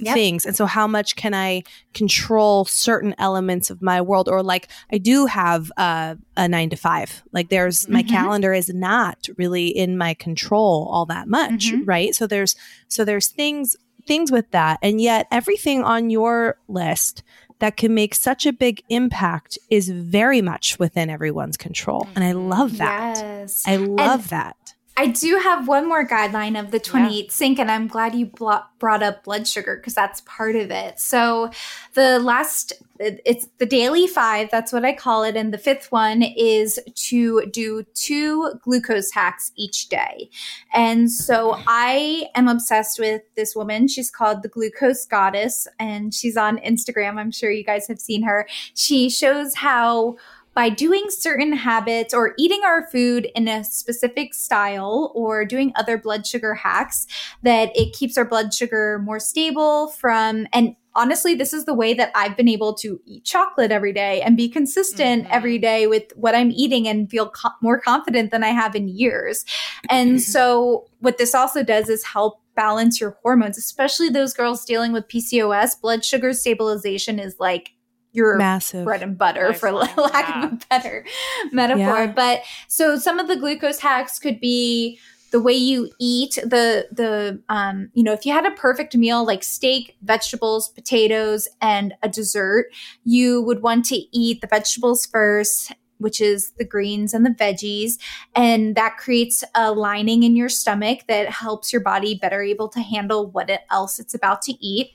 Speaker 3: yep. things. And so, how much can I control certain elements of my world? Or, like, I do have uh, a nine to five. Like, there's mm-hmm. my calendar is not really in my control all that much, mm-hmm. right? So there's so there's things things with that, and yet everything on your list that can make such a big impact is very much within everyone's control. And I love that. Yes. I love and that
Speaker 5: I do have one more guideline of the 28 yeah. sync, and I'm glad you brought up blood sugar because that's part of it. So, the last, it's the daily five, that's what I call it. And the fifth one is to do two glucose hacks each day. And so, I am obsessed with this woman. She's called the Glucose Goddess, and she's on Instagram. I'm sure you guys have seen her. She shows how by doing certain habits or eating our food in a specific style or doing other blood sugar hacks that it keeps our blood sugar more stable from and honestly this is the way that i've been able to eat chocolate every day and be consistent mm-hmm. every day with what i'm eating and feel co- more confident than i have in years. And so what this also does is help balance your hormones especially those girls dealing with pcos blood sugar stabilization is like your massive bread and butter for *laughs* lack yeah. of a better metaphor. Yeah. But so some of the glucose hacks could be the way you eat the the um you know if you had a perfect meal like steak vegetables potatoes and a dessert you would want to eat the vegetables first which is the greens and the veggies and that creates a lining in your stomach that helps your body better able to handle what else it's about to eat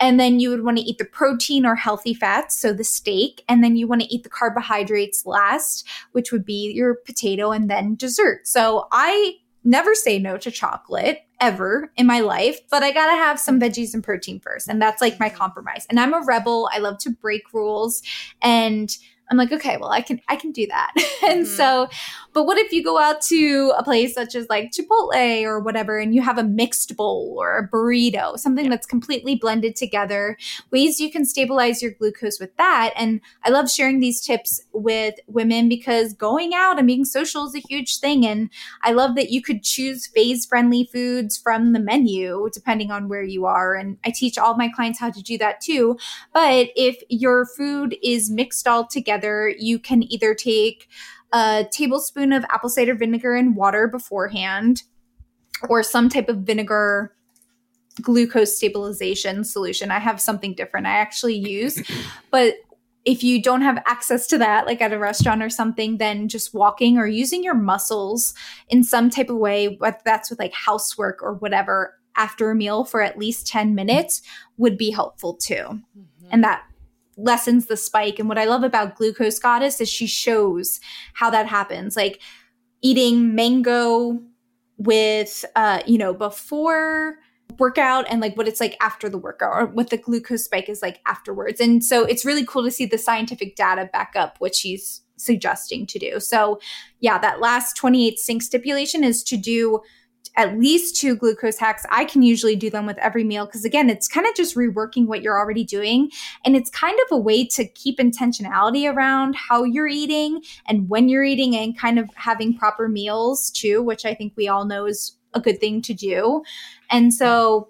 Speaker 5: and then you would want to eat the protein or healthy fats, so the steak. And then you want to eat the carbohydrates last, which would be your potato and then dessert. So I never say no to chocolate ever in my life, but I gotta have some veggies and protein first. And that's like my compromise. And I'm a rebel. I love to break rules. And I'm like, okay, well, I can I can do that. *laughs* and mm-hmm. so, but what if you go out to a place such as like Chipotle or whatever, and you have a mixed bowl or a burrito, something yeah. that's completely blended together, ways you can stabilize your glucose with that. And I love sharing these tips with women because going out and being social is a huge thing. And I love that you could choose phase friendly foods from the menu depending on where you are. And I teach all my clients how to do that too. But if your food is mixed all together, together, you can either take a tablespoon of apple cider vinegar and water beforehand, or some type of vinegar glucose stabilization solution. I have something different I actually use, *clears throat* but if you don't have access to that, like at a restaurant or something, then just walking or using your muscles in some type of way, whether that's with like housework or whatever, after a meal for at least 10 minutes would be helpful too. Mm-hmm. And that lessens the spike. And what I love about Glucose Goddess is she shows how that happens. Like eating mango with, uh, you know, before workout and like what it's like after the workout or what the glucose spike is like afterwards. And so it's really cool to see the scientific data back up what she's suggesting to do. So, yeah, that last 28 sync stipulation is to do at least two glucose hacks. I can usually do them with every meal because, again, it's kind of just reworking what you're already doing. And it's kind of a way to keep intentionality around how you're eating and when you're eating and kind of having proper meals too, which I think we all know is a good thing to do. And so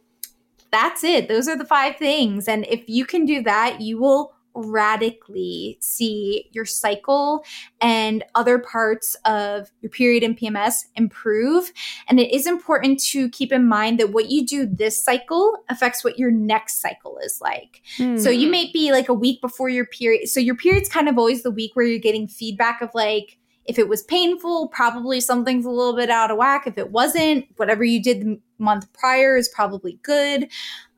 Speaker 5: that's it. Those are the five things. And if you can do that, you will radically see your cycle and other parts of your period and PMS improve. And it is important to keep in mind that what you do this cycle affects what your next cycle is like. Mm. So you hmm. may be like a week before your period. So your period's kind of always the week where you're getting feedback of like, if it was painful, probably something's a little bit out of whack. If it wasn't, whatever you did the month prior is probably good.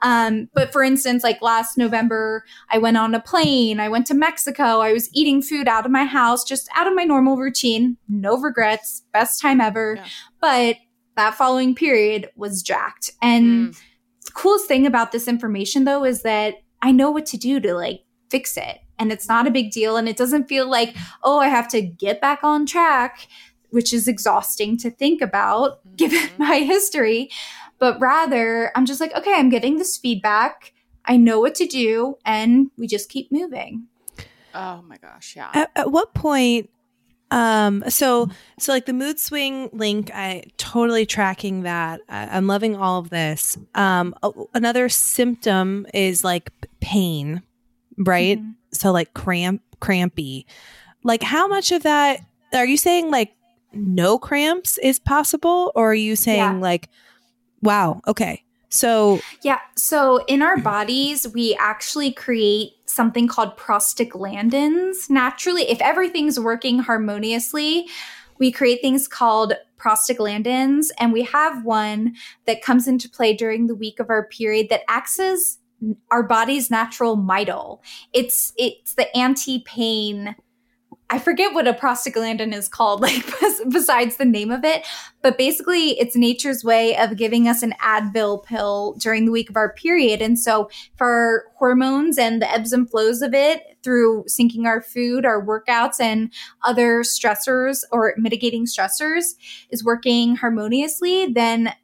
Speaker 5: Um, but for instance, like last November, I went on a plane. I went to Mexico. I was eating food out of my house, just out of my normal routine. No regrets. Best time ever. Yeah. But that following period was jacked. And mm. the coolest thing about this information, though, is that I know what to do to like fix it and it's not a big deal and it doesn't feel like oh i have to get back on track which is exhausting to think about mm-hmm. given *laughs* my history. But rather i'm just like okay i'm getting this feedback. I know what to do and we just keep moving.
Speaker 4: Oh my gosh yeah.
Speaker 3: At, at what point um so so like the mood swing link i totally tracking that. I, i'm loving all of this. Um a, another symptom is like pain right? Mm-hmm so like cramp crampy. Like how much of that are you saying like no cramps is possible? Or are you saying yeah. like wow okay. So
Speaker 5: yeah so in our bodies we actually create something called prostaglandins. Naturally if everything's working harmoniously we create things called prostaglandins, and we have one that comes into play during the week of our period that acts as our body's natural Midol. It's it's the anti-pain I forget what a prostaglandin is called, *laughs* like besides the name of it, but basically it's nature's way of giving us an Advil pill during the week of our period. And so for hormones and the ebbs and flows of it through syncing our food, our workouts and other stressors or mitigating stressors is working harmoniously, then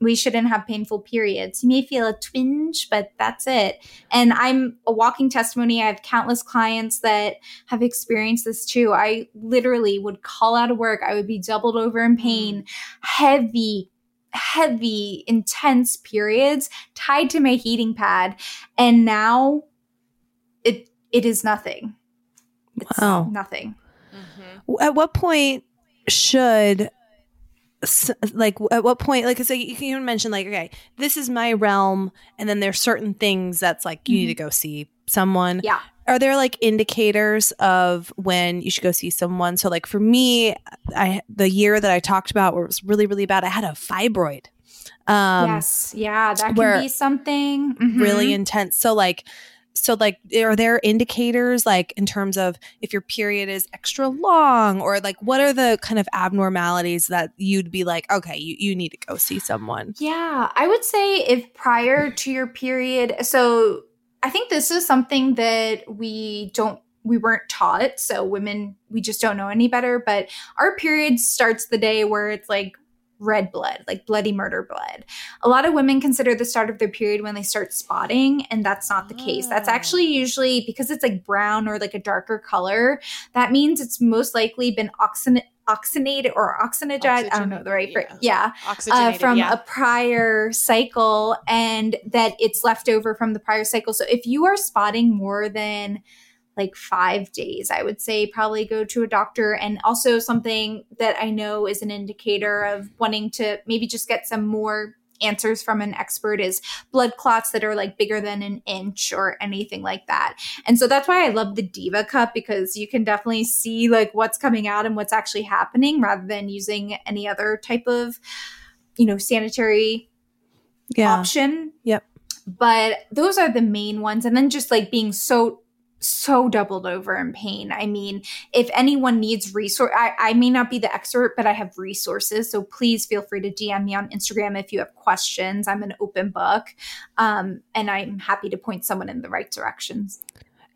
Speaker 5: we shouldn't have painful periods. You may feel a twinge, but that's it. And I'm a walking testimony. I have countless clients that have experienced this too. I literally would call out of work. I would be doubled over in pain, heavy, heavy, intense periods tied to my heating pad. And now it it is nothing. It's wow. nothing.
Speaker 3: Mm-hmm. At what point should like at what point like so you can even mention like okay this is my realm and then there's certain things that's like you mm-hmm. need to go see someone.
Speaker 5: Yeah.
Speaker 3: Are there like indicators of when you should go see someone? So like for me i the year that i talked about where it was really really bad i had a fibroid.
Speaker 5: Um yes. Yeah that can be something.
Speaker 3: Mm-hmm. really intense. So like so like are there indicators like in terms of if your period is extra long or like what are the kind of abnormalities that you'd be like okay you, you need to go see someone
Speaker 5: yeah i would say if prior to your period so i think this is something that we don't we weren't taught so women we just don't know any better but our period starts the day where it's like red blood, like bloody murder blood. A lot of women consider the start of their period when they start spotting, and that's not the oh. case. That's ah. actually usually because it's like brown or like a darker color. That means it's most likely been oxygenated oxygenated or oxygenized. I don't know the right phrase. Yeah, uh, from yeah. a prior cycle, and that it's left over from the prior cycle. So if you are spotting more than like five days, I would say probably go to a doctor. And also, something that I know is an indicator of wanting to maybe just get some more answers from an expert is blood clots that are like bigger than an inch or anything like that. And so that's why I love the Diva cup because you can definitely see like what's coming out and what's actually happening rather than using any other type of, you know, sanitary yeah. option.
Speaker 3: Yep.
Speaker 5: But those are the main ones. And then just like being so so doubled over in pain. I mean, if anyone needs resource, I, I may not be the expert, but I have resources. So please feel free to DM me on Instagram if you have questions. I'm an open book, um, and I'm happy to point someone in the right directions.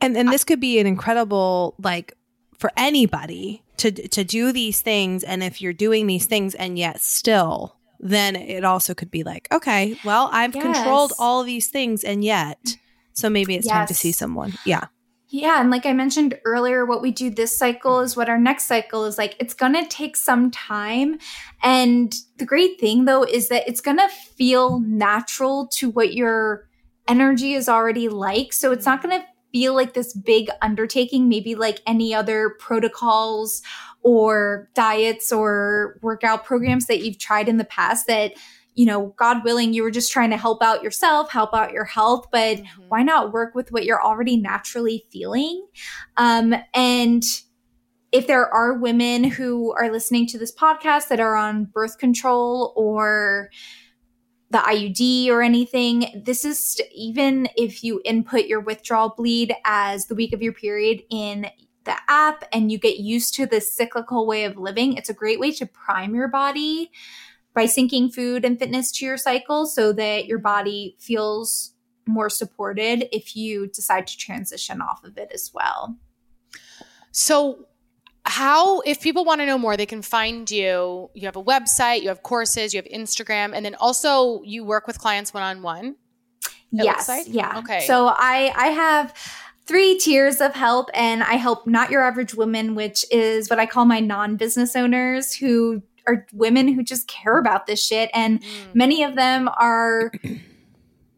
Speaker 3: And and this could be an incredible like for anybody to to do these things. And if you're doing these things and yet still, then it also could be like, okay, well, I've yes. controlled all these things and yet. So maybe it's yes. time to see someone. Yeah.
Speaker 5: Yeah. And like I mentioned earlier, what we do this cycle is what our next cycle is like. It's going to take some time. And the great thing though is that it's going to feel natural to what your energy is already like. So it's not going to feel like this big undertaking, maybe like any other protocols or diets or workout programs that you've tried in the past that you know, God willing, you were just trying to help out yourself, help out your health, but mm-hmm. why not work with what you're already naturally feeling? Um, and if there are women who are listening to this podcast that are on birth control or the IUD or anything, this is st- even if you input your withdrawal bleed as the week of your period in the app and you get used to this cyclical way of living, it's a great way to prime your body by syncing food and fitness to your cycle so that your body feels more supported if you decide to transition off of it as well.
Speaker 4: So, how, if people want to know more, they can find you. You have a website, you have courses, you have Instagram, and then also you work with clients one on one.
Speaker 5: Yes. Like? Yeah. Okay. So I I have three tiers of help and I help not your average woman, which is what I call my non-business owners who are women who just care about this shit and mm. many of them are *clears throat*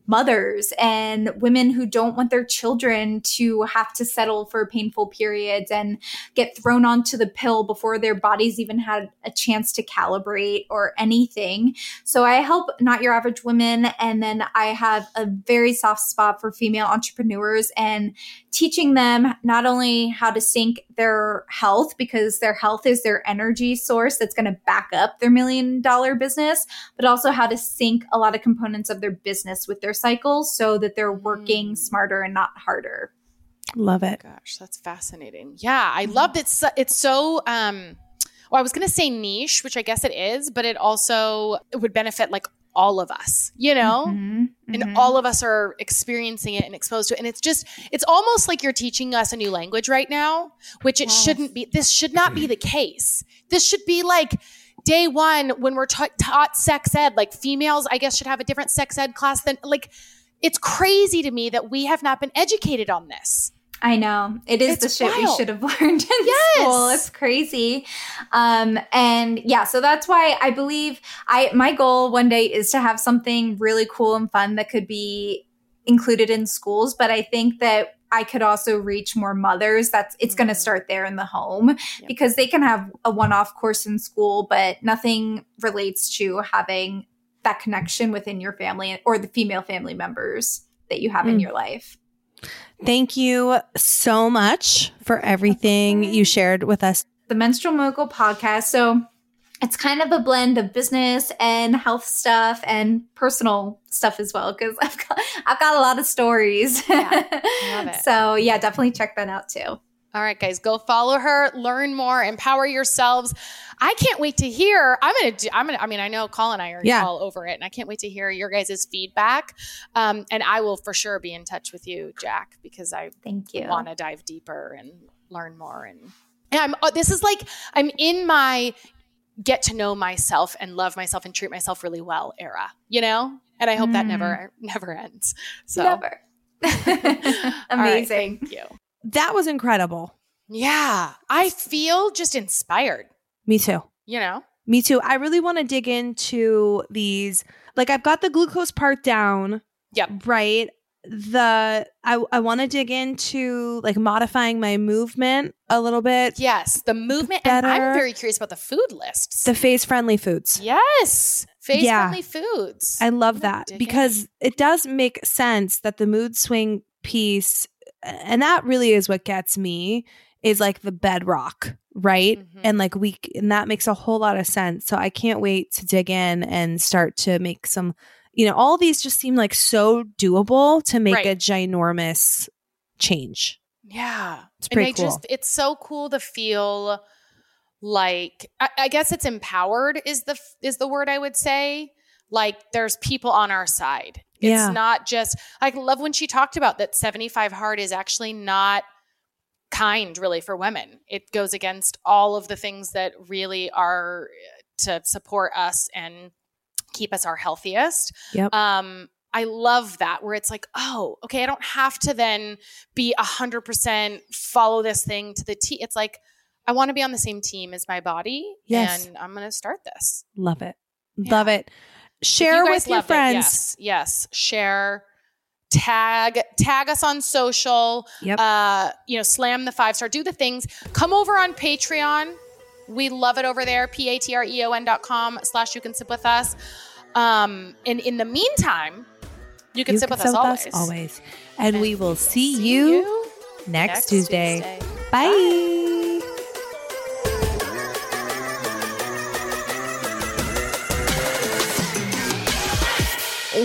Speaker 5: mothers and women who don't want their children to have to settle for painful periods and get thrown onto the pill before their bodies even had a chance to calibrate or anything. So I help not your average women and then I have a very soft spot for female entrepreneurs and teaching them not only how to sync their health because their health is their energy source that's going to back up their million dollar business, but also how to sync a lot of components of their business with their cycles so that they're working
Speaker 4: Mm.
Speaker 5: smarter and not harder.
Speaker 3: Love it.
Speaker 4: Gosh, that's fascinating. Yeah, I love it. So, it's so um well, I was going to say niche, which I guess it is, but it also it would benefit like all of us, you know?
Speaker 5: Mhm,
Speaker 4: And
Speaker 5: mhm.
Speaker 4: all of us are experiencing it and exposed to it. And it's just, it's almost like you're teaching us a new language right now, which it
Speaker 5: Yes.
Speaker 4: shouldn't be. This should not be the case. This should be like day one when we're ta- taught sex ed, like females, I guess, should have a different sex ed class than like, it's crazy to me that we have not been educated on this.
Speaker 5: I know. It is
Speaker 4: It's
Speaker 5: the shit we should have *laughs* learned in
Speaker 4: Yes.
Speaker 5: school. It's crazy. Um, and yeah, so that's why I believe I my goal one day is to have something really cool and fun that could be included in schools. But I think that I could also reach more mothers. That's it's gonna
Speaker 4: Mhm.
Speaker 5: start there in the home
Speaker 4: Yep.
Speaker 5: because they can have a one-off course in school, but nothing relates to having that connection within your family or the female family members that you have in
Speaker 3: Mm.
Speaker 5: your life.
Speaker 3: Thank you so much for everything you shared with us.
Speaker 5: the Menstrual Mogul podcast. So it's kind of a blend of business and health stuff and personal stuff as well because I've got I've got a lot of stories.
Speaker 4: Yeah, *laughs* love it.
Speaker 5: So yeah, definitely check that out too.
Speaker 4: All right, guys, go follow her, learn more, empower yourselves. I can't wait to hear. I'm gonna do. I'm gonna. I mean, I know Colin and I are
Speaker 3: Yeah.
Speaker 4: all over it, and I can't wait to hear your guys' feedback. Um, and I will for sure be in touch with you, Jack, because I
Speaker 5: Thank you.
Speaker 4: want to dive deeper and learn more. And, and I'm. oh, this is like I'm in my get to know myself and love myself and treat myself really well era. You know, and I hope that
Speaker 5: Mm.
Speaker 4: never never ends. So
Speaker 5: Never. *laughs* *laughs*
Speaker 4: All right,
Speaker 5: Amazing.
Speaker 4: thank you.
Speaker 3: That was incredible.
Speaker 4: Yeah, I feel just inspired.
Speaker 3: Me too.
Speaker 4: You know.
Speaker 3: Me too. I really want to dig into these. Like I've got the glucose part down.
Speaker 4: Yep.
Speaker 3: Right. The I I want to dig into like modifying my movement a little bit.
Speaker 4: Yes, the movement, and I'm very curious about the food lists.
Speaker 3: The phase friendly foods.
Speaker 4: yes, phase
Speaker 3: Yeah.
Speaker 4: friendly foods.
Speaker 3: I love that because it does make sense that the mood swing piece, and that really is what gets me, is like the bedrock, right?
Speaker 4: Mhm.
Speaker 3: And like we, and that makes a whole lot of sense. So I can't wait to dig in and start to make some, you know, all these just seem like so doable to make
Speaker 4: Right.
Speaker 3: a ginormous change.
Speaker 4: yeah,
Speaker 3: It's pretty
Speaker 4: and I
Speaker 3: cool.
Speaker 4: just it's so cool to feel like I, I guess it's empowered is the is the word I would say. Like there's people on our side. It's
Speaker 3: Yeah.
Speaker 4: not just I love when she talked about that 75 hard is actually not kind really for women. It goes against all of the things that really are uh, to support us and keep us our healthiest.
Speaker 3: Yep.
Speaker 4: Um I love that where it's like, oh, okay, I don't have to then be a hundred percent follow this thing to the T. It's like I want to be on the same team as my body.
Speaker 3: Yes.
Speaker 4: And I'm gonna start this.
Speaker 3: Love it.
Speaker 4: Yeah.
Speaker 3: Love it. Share
Speaker 4: you
Speaker 3: with your
Speaker 4: loved it,
Speaker 3: friends.
Speaker 4: yes, yes. Share. Tag tag us on social.
Speaker 3: Yep.
Speaker 4: Uh, you know, slam the five star. Do the things. Come over on Patreon. We love it over there. P A T R E O N dot com slash you can sip with us. Um, and in the meantime, you can
Speaker 3: You
Speaker 4: sip
Speaker 3: can
Speaker 4: with us always.
Speaker 3: always. And, we will see,
Speaker 4: See
Speaker 3: you, next, Tuesday. Bye.